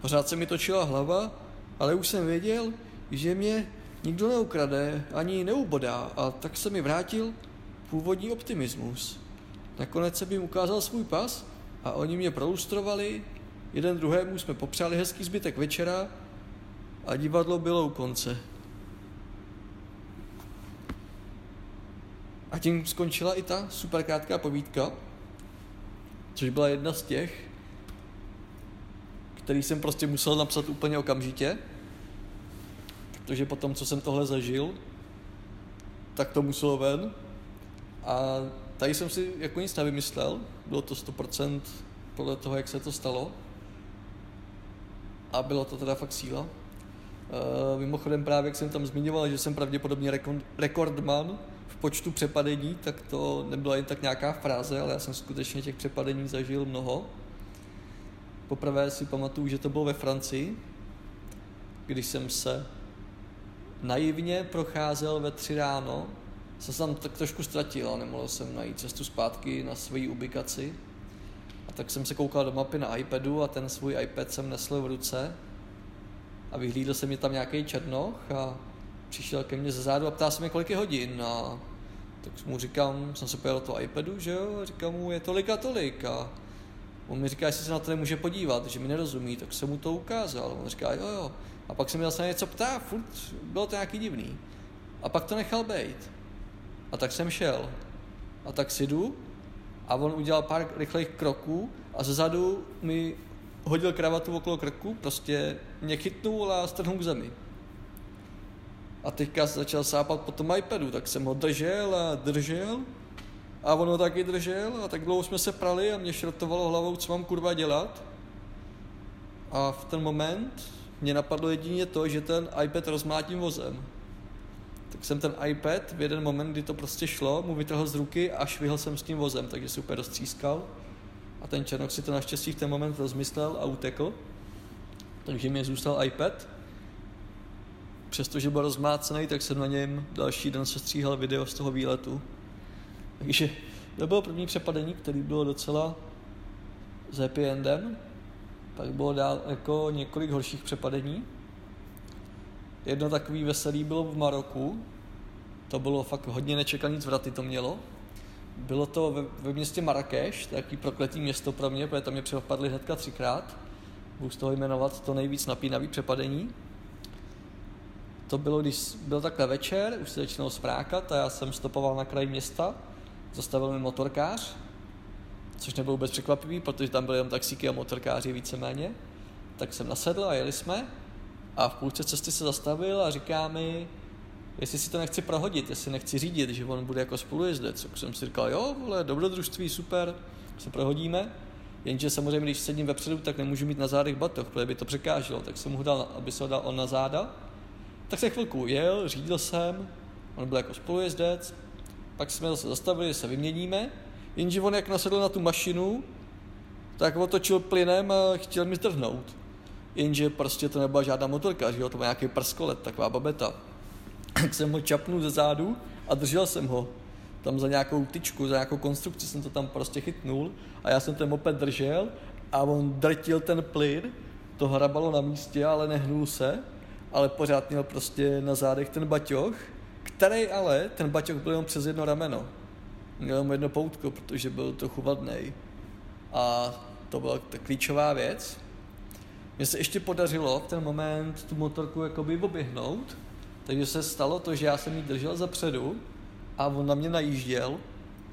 Pořád se mi točila hlava, ale už jsem věděl, že mě nikdo neukrade ani neubodá a tak se mi vrátil původní optimismus. Nakonec se jim ukázal svůj pas a oni mě prolustrovali, jeden druhému jsme popřáli hezký zbytek večera a divadlo bylo u konce. A tím skončila i ta super krátká povídka, což byla jedna z těch, který jsem prostě musel napsat úplně okamžitě, protože potom, co jsem tohle zažil, tak to muselo ven. A tady jsem si jako nic nevymyslel, bylo to 100% podle toho, jak se to stalo. A bylo to teda fakt síla. Uh, mimochodem právě, jak jsem tam zmiňoval, že jsem pravděpodobně rekordman v počtu přepadení, tak to nebyla jen tak nějaká fráze, ale já jsem skutečně těch přepadení zažil mnoho. Poprvé si pamatuju, že to bylo ve Francii, když jsem se naivně procházel ve tři ráno, jsem se tam tak trošku ztratil a nemohl jsem najít cestu zpátky na svoji ubikaci. A tak jsem se koukal do mapy na iPadu a ten svůj iPad jsem nesl v ruce a vyhlídl se mi tam nějaký černoch a přišel ke mně ze zádu a ptá se mě, kolik je hodin a tak mu říkám, jsem se pojel toho iPadu, že jo, a říkám mu, je tolik a tolik a On mi říká, jestli se na to nemůže podívat, že mi nerozumí, tak jsem mu to ukázal. On říká, jo, jo. A pak se mi zase něco ptá, furt bylo to nějaký divný. A pak to nechal být. A tak jsem šel. A tak si jdu a on udělal pár rychlých kroků a zezadu mi hodil kravatu okolo krku, prostě mě chytnul a strhnul k zemi. A teďka začal sápat po tom iPadu, tak jsem ho držel a držel a on ho taky držel a tak dlouho jsme se prali a mě šrotovalo hlavou, co mám kurva dělat. A v ten moment mě napadlo jedině to, že ten iPad rozmátím vozem. Tak jsem ten iPad v jeden moment, kdy to prostě šlo, mu vytrhl z ruky a švihl jsem s tím vozem, takže super roztřískal. A ten Černok si to naštěstí v ten moment rozmyslel a utekl. Takže mi zůstal iPad. Přestože byl rozmácený, tak jsem na něm další den sestříhal video z toho výletu. Takže to bylo první přepadení, který bylo docela s happy endem. Pak bylo dál jako několik horších přepadení. Jedno takový veselý bylo v Maroku. To bylo fakt hodně nečekaný zvraty to mělo. Bylo to ve, ve městě Marrakeš, taký prokletý město pro mě, protože tam mě přepadli hnedka třikrát. Budu z toho jmenovat to nejvíc napínavý přepadení. To bylo, když byl takhle večer, už se začínalo sprákat a já jsem stopoval na kraji města zastavil mi motorkář, což nebylo vůbec překvapivý, protože tam byly jen taxíky a motorkáři víceméně. Tak jsem nasedl a jeli jsme a v půlce cesty se zastavil a říká mi, jestli si to nechci prohodit, jestli nechci řídit, že on bude jako spolujezdec. Tak jsem si říkal, jo, vole, dobrodružství, super, se prohodíme. Jenže samozřejmě, když sedím vepředu, tak nemůžu mít na zádech batoh, protože by to překáželo, tak jsem mu dal, aby se ho dal on na záda. Tak se chvilku jel, řídil jsem, on byl jako spolujezdec, pak jsme zase zastavili, se vyměníme, jenže on jak nasedl na tu mašinu, tak otočil plynem a chtěl mi zdrhnout. Jenže prostě to nebyla žádná motorka, že jo, to byl nějaký prskolet, taková babeta. Tak jsem ho čapnul ze zádu a držel jsem ho. Tam za nějakou tyčku, za nějakou konstrukci jsem to tam prostě chytnul a já jsem ten moped držel a on drtil ten plyn, to hrabalo na místě, ale nehnul se, ale pořád měl prostě na zádech ten baťoch který ale, ten baťoch byl jenom přes jedno rameno. Měl jenom jedno poutko, protože byl trochu vadný. A to byla ta klíčová věc. Mně se ještě podařilo v ten moment tu motorku jakoby oběhnout, takže se stalo to, že já jsem ji držel zapředu a on na mě najížděl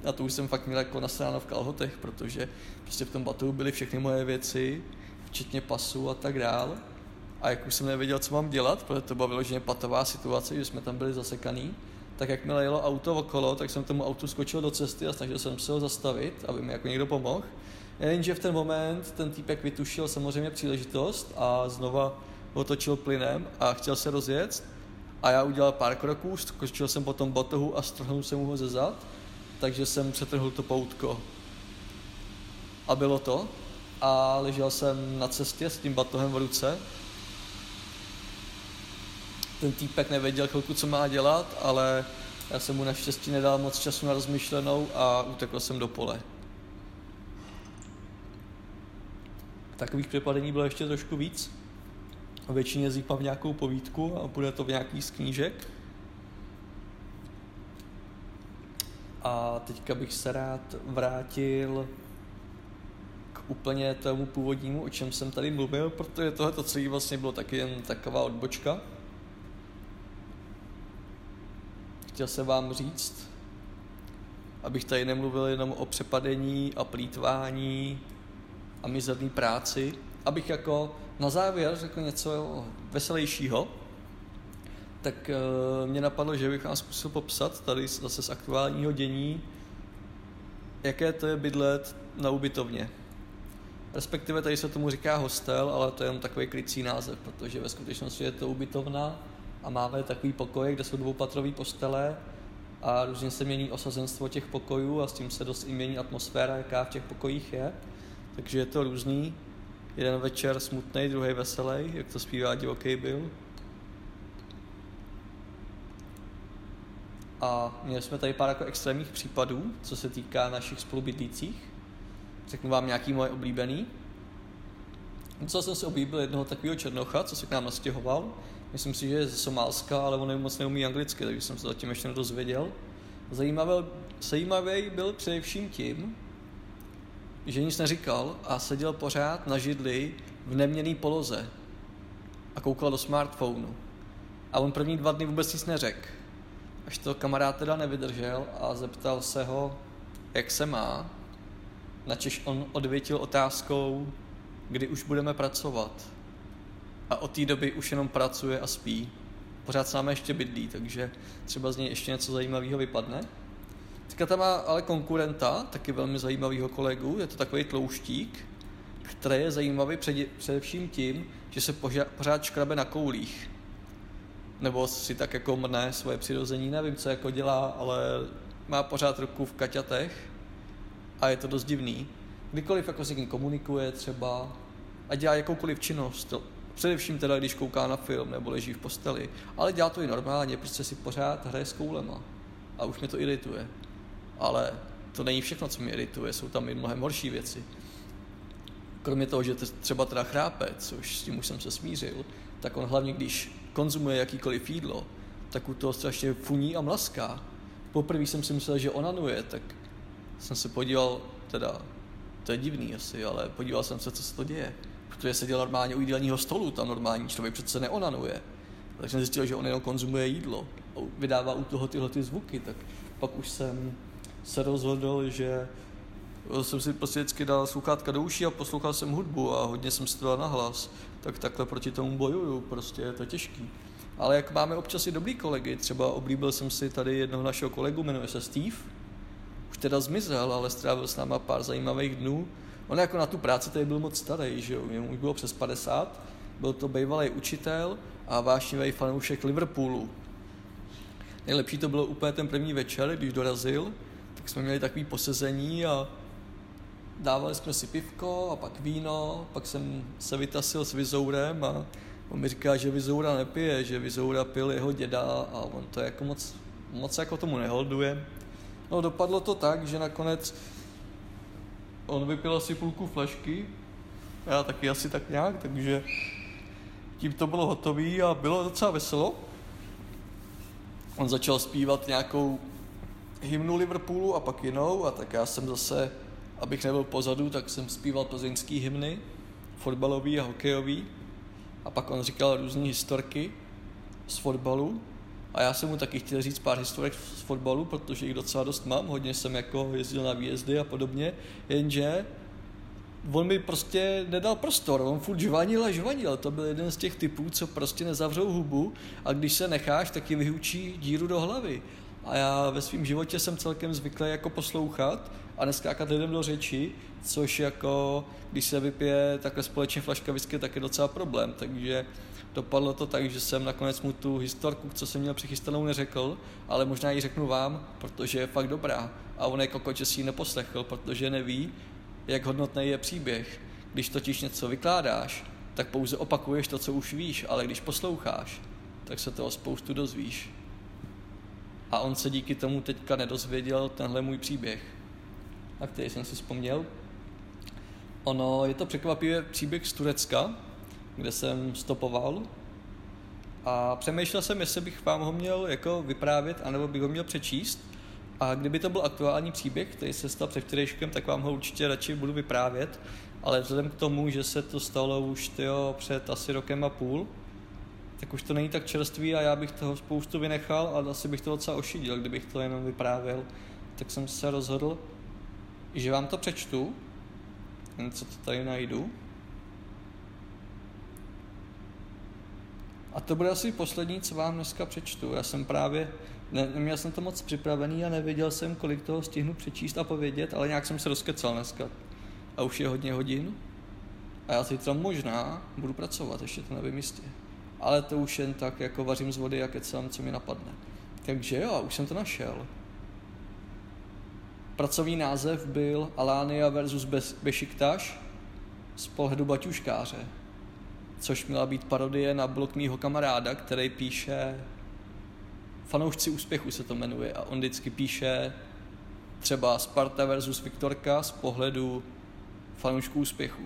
a to už jsem fakt měl jako nasráno v kalhotech, protože prostě v tom batu byly všechny moje věci, včetně pasu a tak dál. A jak už jsem nevěděl, co mám dělat, protože to byla vyloženě patová situace, že jsme tam byli zasekaný, tak jakmile jelo auto okolo, tak jsem tomu autu skočil do cesty a snažil jsem se ho zastavit, aby mi jako někdo pomohl. Jenže v ten moment ten týpek vytušil samozřejmě příležitost a znova otočil plynem a chtěl se rozjet. A já udělal pár kroků, skočil jsem potom botohu a strhnul jsem ho ze zad, takže jsem přetrhl to poutko. A bylo to. A ležel jsem na cestě s tím batohem v ruce. Ten týpek nevěděl chvilku, co má dělat, ale já jsem mu naštěstí nedal moc času na rozmyšlenou a utekl jsem do pole. Takových přepadení bylo ještě trošku víc. Většině z mám nějakou povídku a bude to v nějaký z knížek. A teďka bych se rád vrátil k úplně tomu původnímu, o čem jsem tady mluvil, protože tohle celé vlastně bylo taky jen taková odbočka. Chtěl jsem vám říct, abych tady nemluvil jenom o přepadení a plítvání a mizerný práci, abych jako na závěr řekl něco veselějšího, tak uh, mě napadlo, že bych vám zkusil popsat tady zase z aktuálního dění, jaké to je bydlet na ubytovně. Respektive tady se tomu říká hostel, ale to je jen takový krycí název, protože ve skutečnosti je to ubytovna a máme takový pokoj, kde jsou dvoupatrové postele a různě se mění osazenstvo těch pokojů a s tím se dost i mění atmosféra, jaká v těch pokojích je. Takže je to různý. Jeden večer smutný, druhý veselý, jak to zpívá divoký byl. A měli jsme tady pár jako extrémních případů, co se týká našich spolubydlících. Řeknu vám nějaký moje oblíbený. Co jsem si oblíbil jednoho takového černocha, co se k nám nastěhoval. Myslím si, že je ze Somálska, ale on moc neumí anglicky, takže jsem se zatím ještě nedozvěděl. Zajímavý, zajímavý byl především tím, že nic neříkal a seděl pořád na židli v neměný poloze a koukal do smartphonu. A on první dva dny vůbec nic neřekl. Až to kamarád teda nevydržel a zeptal se ho, jak se má, načež on odvětil otázkou, kdy už budeme pracovat. A od té doby už jenom pracuje a spí. Pořád s námi ještě bydlí, takže třeba z něj ještě něco zajímavého vypadne. Teďka tam má ale konkurenta, taky velmi zajímavého kolegu, je to takový tlouštík, který je zajímavý především tím, že se pořád škrabe na koulích. Nebo si tak jako mrne svoje přirození, nevím, co jako dělá, ale má pořád ruku v kaťatech a je to dost divný. Kdykoliv jako s někým komunikuje třeba a dělá jakoukoliv činnost, především teda, když kouká na film nebo leží v posteli, ale dělá to i normálně, prostě si pořád hraje s koulema a už mě to irituje ale to není všechno, co mě irituje, jsou tam i mnohem horší věci. Kromě toho, že třeba teda chrápe, což s tím už jsem se smířil, tak on hlavně, když konzumuje jakýkoliv jídlo, tak u toho strašně funí a mlaská. Poprvé jsem si myslel, že onanuje, tak jsem se podíval, teda, to je divný asi, ale podíval jsem se, co se to děje. Protože seděl normálně u jídelního stolu, tam normální člověk přece neonanuje. Takže jsem zjistil, že on jenom konzumuje jídlo a vydává u toho tyhle ty zvuky, tak pak už jsem se rozhodl, že jsem si prostě vždycky dal sluchátka do uší a poslouchal jsem hudbu a hodně jsem si to dal na hlas. Tak takhle proti tomu bojuju, prostě je to těžký. Ale jak máme občas i dobrý kolegy, třeba oblíbil jsem si tady jednoho našeho kolegu, jmenuje se Steve, už teda zmizel, ale strávil s náma pár zajímavých dnů. On jako na tu práci tady byl moc starý, že jo, mu už bylo přes 50, byl to bývalý učitel a vášnivý fanoušek Liverpoolu. Nejlepší to bylo úplně ten první večer, když dorazil, tak jsme měli takový posezení a dávali jsme si pivko a pak víno, pak jsem se vytasil s Vizourem a on mi říká, že Vizoura nepije, že Vizoura pil jeho děda a on to jako moc, moc jako tomu neholduje. No dopadlo to tak, že nakonec on vypil asi půlku flašky, já taky asi tak nějak, takže tím to bylo hotové a bylo docela veselo. On začal zpívat nějakou hymnu Liverpoolu a pak jinou a tak já jsem zase, abych nebyl pozadu, tak jsem zpíval plzeňský hymny, fotbalový a hokejový. A pak on říkal různé historky z fotbalu a já jsem mu taky chtěl říct pár historek z fotbalu, protože jich docela dost mám, hodně jsem jako jezdil na výjezdy a podobně, jenže on mi prostě nedal prostor, on furt žvanil a žvanil, to byl jeden z těch typů, co prostě nezavřou hubu a když se necháš, tak ti vyhučí díru do hlavy. A já ve svém životě jsem celkem zvyklý jako poslouchat a neskákat lidem do řeči, což jako, když se vypije takhle společně flaška whisky, tak je docela problém. Takže dopadlo to tak, že jsem nakonec mu tu historku, co jsem měl přichystanou, neřekl, ale možná ji řeknu vám, protože je fakt dobrá. A on je kokot, že si ji neposlechl, protože neví, jak hodnotný je příběh. Když totiž něco vykládáš, tak pouze opakuješ to, co už víš, ale když posloucháš, tak se toho spoustu dozvíš. A on se díky tomu teďka nedozvěděl tenhle můj příběh, na který jsem si vzpomněl. Ono je to překvapivě příběh z Turecka, kde jsem stopoval a přemýšlel jsem, jestli bych vám ho měl jako vyprávět, anebo bych ho měl přečíst. A kdyby to byl aktuální příběh, který se stal před včerejškem, tak vám ho určitě radši budu vyprávět. Ale vzhledem k tomu, že se to stalo už tyjo, před asi rokem a půl, tak už to není tak čerstvý a já bych toho spoustu vynechal a asi bych to docela ošidil, kdybych to jenom vyprávěl. Tak jsem se rozhodl, že vám to přečtu, co to tady najdu. A to bude asi poslední, co vám dneska přečtu. Já jsem právě, ne, neměl jsem to moc připravený a nevěděl jsem, kolik toho stihnu přečíst a povědět, ale nějak jsem se rozkecal dneska. A už je hodně hodin. A já si tam možná budu pracovat, ještě to nevím jistě. Ale to už jen tak, jako vařím z vody a kecám, co mi napadne. Takže jo, už jsem to našel. Pracovní název byl Alánia versus Bešiktaš z pohledu baťuškáře což měla být parodie na blog mýho kamaráda, který píše Fanoušci úspěchu se to jmenuje a on vždycky píše třeba Sparta versus Viktorka z pohledu fanoušků úspěchu.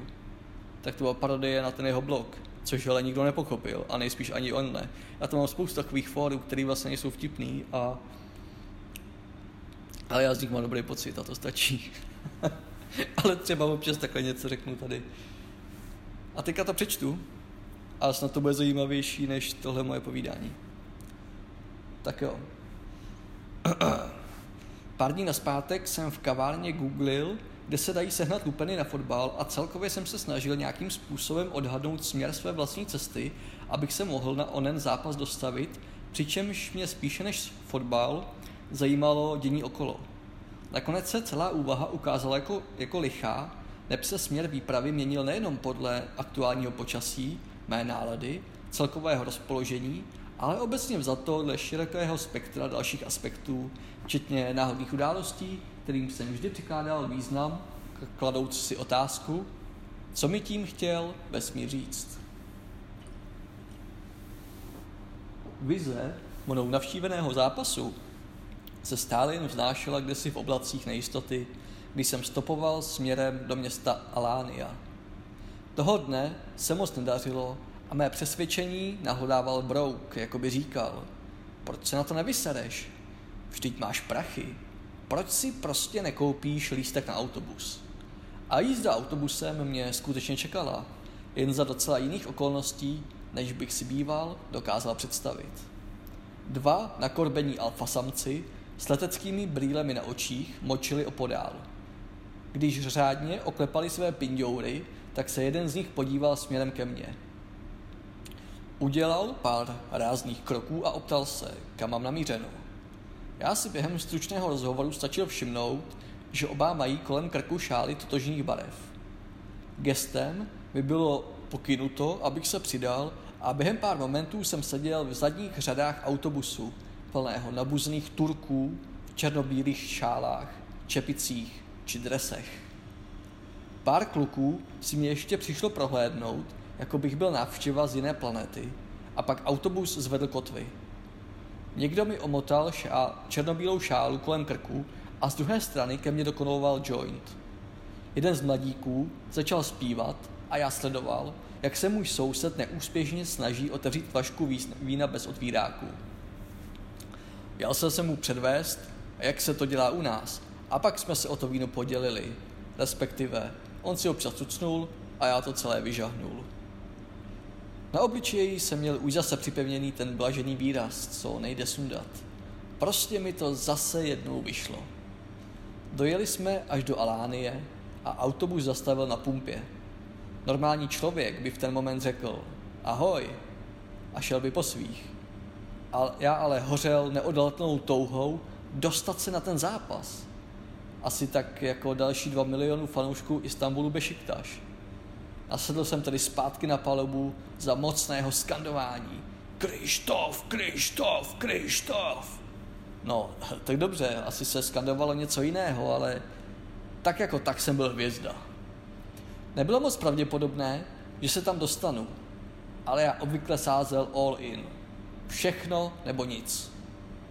Tak to byla parodie na ten jeho blog, což ale nikdo nepochopil a nejspíš ani on ne. Já to mám spoustu takových fórů, které vlastně nejsou vtipný a ale já z nich mám dobrý pocit a to stačí. ale třeba občas takhle něco řeknu tady. A teďka to přečtu a snad to bude zajímavější než tohle moje povídání. Tak jo. Pár dní naspátek jsem v kavárně googlil, kde se dají sehnat lupeny na fotbal a celkově jsem se snažil nějakým způsobem odhadnout směr své vlastní cesty, abych se mohl na onen zápas dostavit, přičemž mě spíše než fotbal zajímalo dění okolo. Nakonec se celá úvaha ukázala jako, jako lichá, neb se směr výpravy měnil nejenom podle aktuálního počasí, mé nálady, celkového rozpoložení, ale obecně vzato dle širokého spektra dalších aspektů, včetně náhodných událostí, kterým jsem vždy přikládal význam, kladouc si otázku, co mi tím chtěl vesmír říct. Vize mnou navštíveného zápasu se stále jen vznášela kdesi v oblacích nejistoty, když jsem stopoval směrem do města Alánia – toho dne se moc nedařilo a mé přesvědčení nahodával brouk, jako by říkal, proč se na to nevysereš? Vždyť máš prachy. Proč si prostě nekoupíš lístek na autobus? A jízda autobusem mě skutečně čekala, jen za docela jiných okolností, než bych si býval dokázal představit. Dva nakorbení alfasamci s leteckými brýlemi na očích močili opodál. Když řádně oklepali své pindoury, tak se jeden z nich podíval směrem ke mně. Udělal pár rázných kroků a optal se, kam mám namířeno. Já si během stručného rozhovoru stačil všimnout, že oba mají kolem krku šály totožných barev. Gestem mi bylo pokynuto, abych se přidal a během pár momentů jsem seděl v zadních řadách autobusu, plného nabuzných Turků v černobílých šálách, čepicích či dresech. Pár kluků si mě ještě přišlo prohlédnout, jako bych byl návštěva z jiné planety, a pak autobus zvedl kotvy. Někdo mi omotal šál, černobílou šálu kolem krku a z druhé strany ke mně dokonoval joint. Jeden z mladíků začal zpívat a já sledoval, jak se můj soused neúspěšně snaží otevřít flašku vína bez otvíráku. Jel jsem se mu předvést, jak se to dělá u nás, a pak jsme se o to víno podělili, respektive On si občas tucnul a já to celé vyžahnul. Na obličeji jsem měl už zase připevněný ten blažený výraz, co nejde sundat. Prostě mi to zase jednou vyšlo. Dojeli jsme až do Alánie a autobus zastavil na pumpě. Normální člověk by v ten moment řekl ahoj a šel by po svých. A já ale hořel neodalatnou touhou dostat se na ten zápas. Asi tak jako další dva milionu fanoušků Istanbulu Bešiktaš. Nasedl jsem tedy zpátky na palubu za mocného skandování. Krištof, Krištof, Krištof. No, tak dobře, asi se skandovalo něco jiného, ale tak jako tak jsem byl hvězda. Nebylo moc pravděpodobné, že se tam dostanu, ale já obvykle sázel all in. Všechno nebo nic.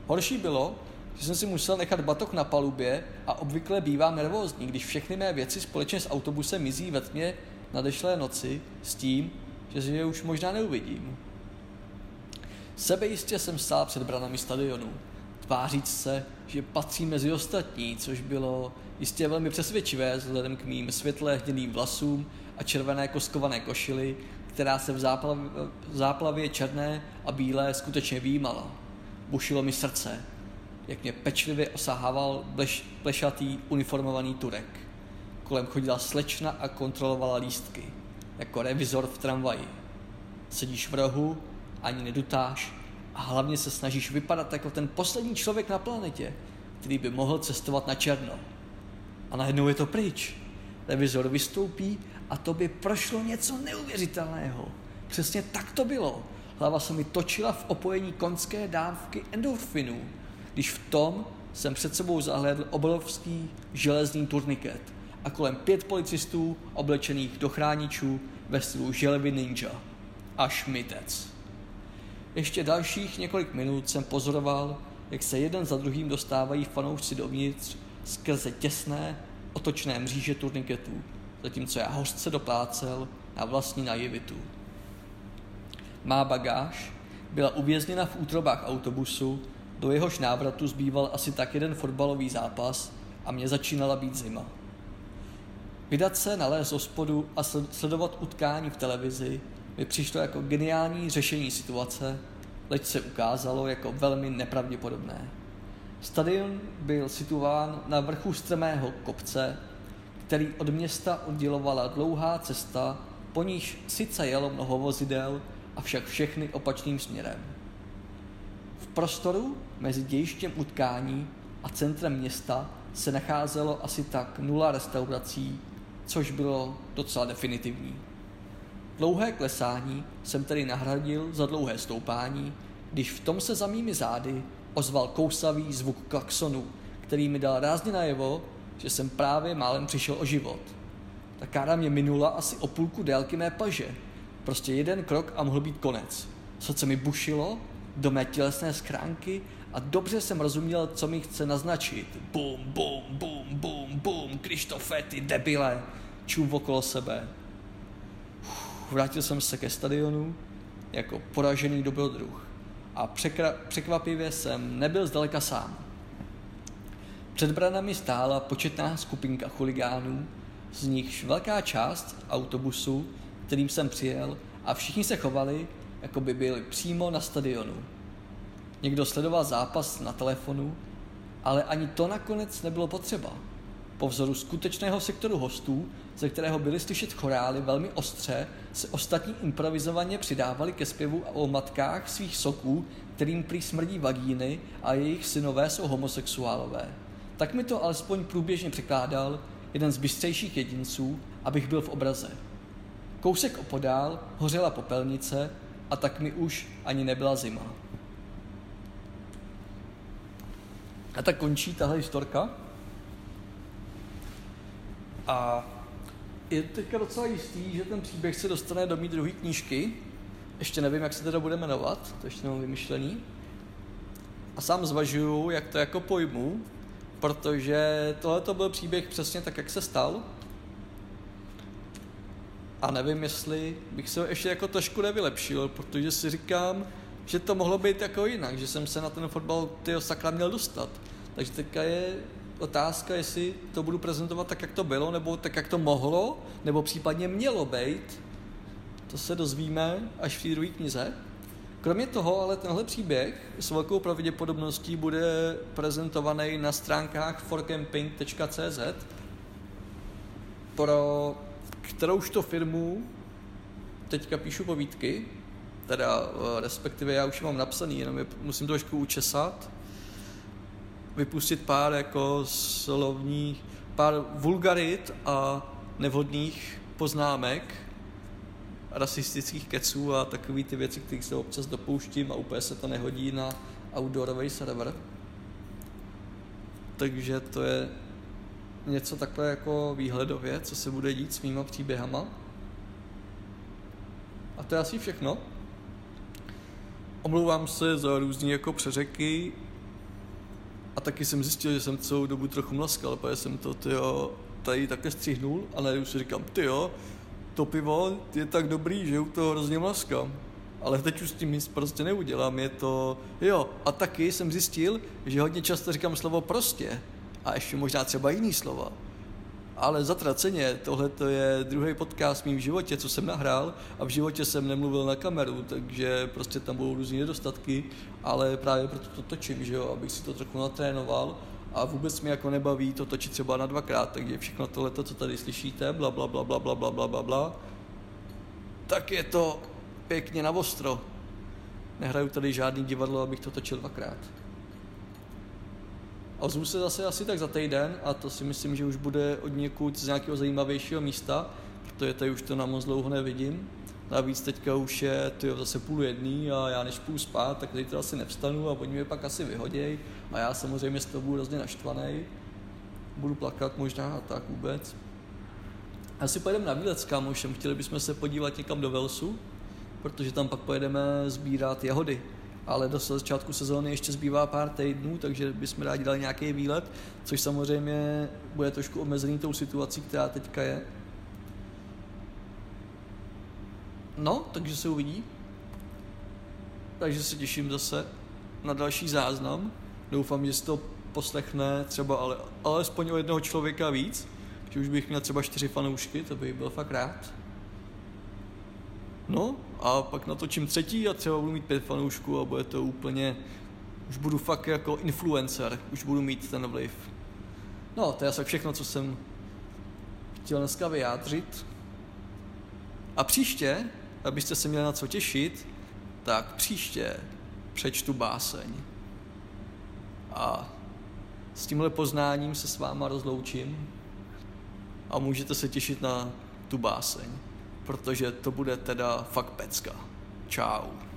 Horší bylo, že jsem si musel nechat batok na palubě a obvykle bývám nervózní, když všechny mé věci společně s autobusem mizí ve tmě nadešlé noci s tím, že je už možná neuvidím. Sebejistě jsem stál před branami stadionu, tváříc se, že patří mezi ostatní, což bylo jistě velmi přesvědčivé vzhledem k mým světle hnědým vlasům a červené koskované košily, která se v záplavě, záplavě černé a bílé skutečně výjímala. Bušilo mi srdce, jak mě pečlivě osahával bleš, plešatý uniformovaný Turek. Kolem chodila slečna a kontrolovala lístky, jako revizor v tramvaji. Sedíš v rohu, ani nedutáš a hlavně se snažíš vypadat jako ten poslední člověk na planetě, který by mohl cestovat na černo. A najednou je to pryč. Revizor vystoupí a to by prošlo něco neuvěřitelného. Přesně tak to bylo. Hlava se mi točila v opojení konské dávky endorfinů, když v tom jsem před sebou zahledl obrovský železný turniket a kolem pět policistů oblečených do chráničů ve stylu želvy ninja a šmitec. Ještě dalších několik minut jsem pozoroval, jak se jeden za druhým dostávají fanoušci dovnitř skrze těsné, otočné mříže turniketů, zatímco já hořce doplácel na vlastní naivitu. Má bagáž byla uvězněna v útrobách autobusu, do jehož návratu zbýval asi tak jeden fotbalový zápas a mě začínala být zima. Vydat se na les hospodu a sledovat utkání v televizi mi přišlo jako geniální řešení situace, leč se ukázalo jako velmi nepravděpodobné. Stadion byl situován na vrchu strmého kopce, který od města oddělovala dlouhá cesta, po níž sice jelo mnoho vozidel, avšak všechny opačným směrem. V prostoru mezi dějištěm utkání a centrem města se nacházelo asi tak nula restaurací, což bylo docela definitivní. Dlouhé klesání jsem tedy nahradil za dlouhé stoupání, když v tom se za mými zády ozval kousavý zvuk klaxonu, který mi dal rázně najevo, že jsem právě málem přišel o život. Ta kára mě minula asi o půlku délky mé paže. Prostě jeden krok a mohl být konec. Srdce mi bušilo do mé tělesné schránky a dobře jsem rozuměl, co mi chce naznačit. Bum, bum, bum, bum, bum, Krištofe, ty debile, čův okolo sebe. Uf, vrátil jsem se ke stadionu jako poražený dobrodruh a překra- překvapivě jsem nebyl zdaleka sám. Před branami stála početná skupinka chuligánů, z nichž velká část autobusu, kterým jsem přijel, a všichni se chovali, jako by byli přímo na stadionu. Někdo sledoval zápas na telefonu, ale ani to nakonec nebylo potřeba. Po vzoru skutečného sektoru hostů, ze kterého byly slyšet chorály velmi ostře, se ostatní improvizovaně přidávali ke zpěvu o matkách svých soků, kterým prý smrdí vagíny a jejich synové jsou homosexuálové. Tak mi to alespoň průběžně překládal jeden z bystřejších jedinců, abych byl v obraze. Kousek opodál hořela popelnice a tak mi už ani nebyla zima. A tak končí tahle historka. A je teďka docela jistý, že ten příběh se dostane do mý druhé knížky. Ještě nevím, jak se teda bude jmenovat, to ještě nemám vymyšlený. A sám zvažuju, jak to jako pojmu, protože tohle to byl příběh přesně tak, jak se stal. A nevím, jestli bych se ho ještě jako trošku nevylepšil, protože si říkám, že to mohlo být jako jinak, že jsem se na ten fotbal tyho sakra měl dostat. Takže teďka je otázka, jestli to budu prezentovat tak, jak to bylo, nebo tak, jak to mohlo, nebo případně mělo být. To se dozvíme až v té druhé knize. Kromě toho, ale tenhle příběh s velkou pravděpodobností bude prezentovaný na stránkách forcamping.cz pro kterouž to firmu teďka píšu povídky, teda eh, respektive já už mám napsaný, jenom je musím trošku učesat, vypustit pár jako slovních, pár vulgarit a nevhodných poznámek, rasistických keců a takové ty věci, které se občas dopouštím a úplně se to nehodí na outdoorový server. Takže to je něco takhle jako výhledově, co se bude dít s mýma příběhama. A to je asi všechno. Omlouvám se za různé jako přeřeky a taky jsem zjistil, že jsem celou dobu trochu mlaskal, protože jsem to tyjo, tady také střihnul a najednou si říkám, ty jo, to pivo je tak dobrý, že u toho hrozně mlaskám. Ale teď už s tím nic prostě neudělám, je to, jo, a taky jsem zjistil, že hodně často říkám slovo prostě a ještě možná třeba jiný slova. Ale zatraceně, tohle to je druhý podcast v mém životě, co jsem nahrál a v životě jsem nemluvil na kameru, takže prostě tam budou různé nedostatky, ale právě proto to točím, že jo, abych si to trochu natrénoval a vůbec mi jako nebaví to točit třeba na dvakrát, takže všechno tohle, co tady slyšíte, bla bla bla bla bla bla bla bla bla, tak je to pěkně na ostro. Nehraju tady žádný divadlo, abych to točil dvakrát. A ozvu se zase asi tak za týden a to si myslím, že už bude od někud z nějakého zajímavějšího místa, protože tady už to na moc dlouho nevidím. Navíc teďka už je to zase půl jedný a já než půl spát, tak to asi nevstanu a oni mě pak asi vyhoděj a já samozřejmě z toho budu hrozně naštvaný. Budu plakat možná a tak vůbec. Asi pojedeme na výlet s kámošem, chtěli bychom se podívat někam do Velsu, protože tam pak pojedeme sbírat jahody ale do začátku sezóny ještě zbývá pár týdnů, takže bychom rádi dali nějaký výlet, což samozřejmě bude trošku omezený tou situací, která teďka je. No, takže se uvidí. Takže se těším zase na další záznam. Doufám, že si to poslechne třeba ale, alespoň o jednoho člověka víc, že už bych měl třeba čtyři fanoušky, to bych byl fakt rád. No a pak natočím třetí a třeba budu mít pět fanoušků a bude to úplně, už budu fakt jako influencer, už budu mít ten vliv. No, to je asi všechno, co jsem chtěl dneska vyjádřit. A příště, abyste se měli na co těšit, tak příště přečtu báseň. A s tímhle poznáním se s váma rozloučím a můžete se těšit na tu báseň protože to bude teda fakt pecka. Čau.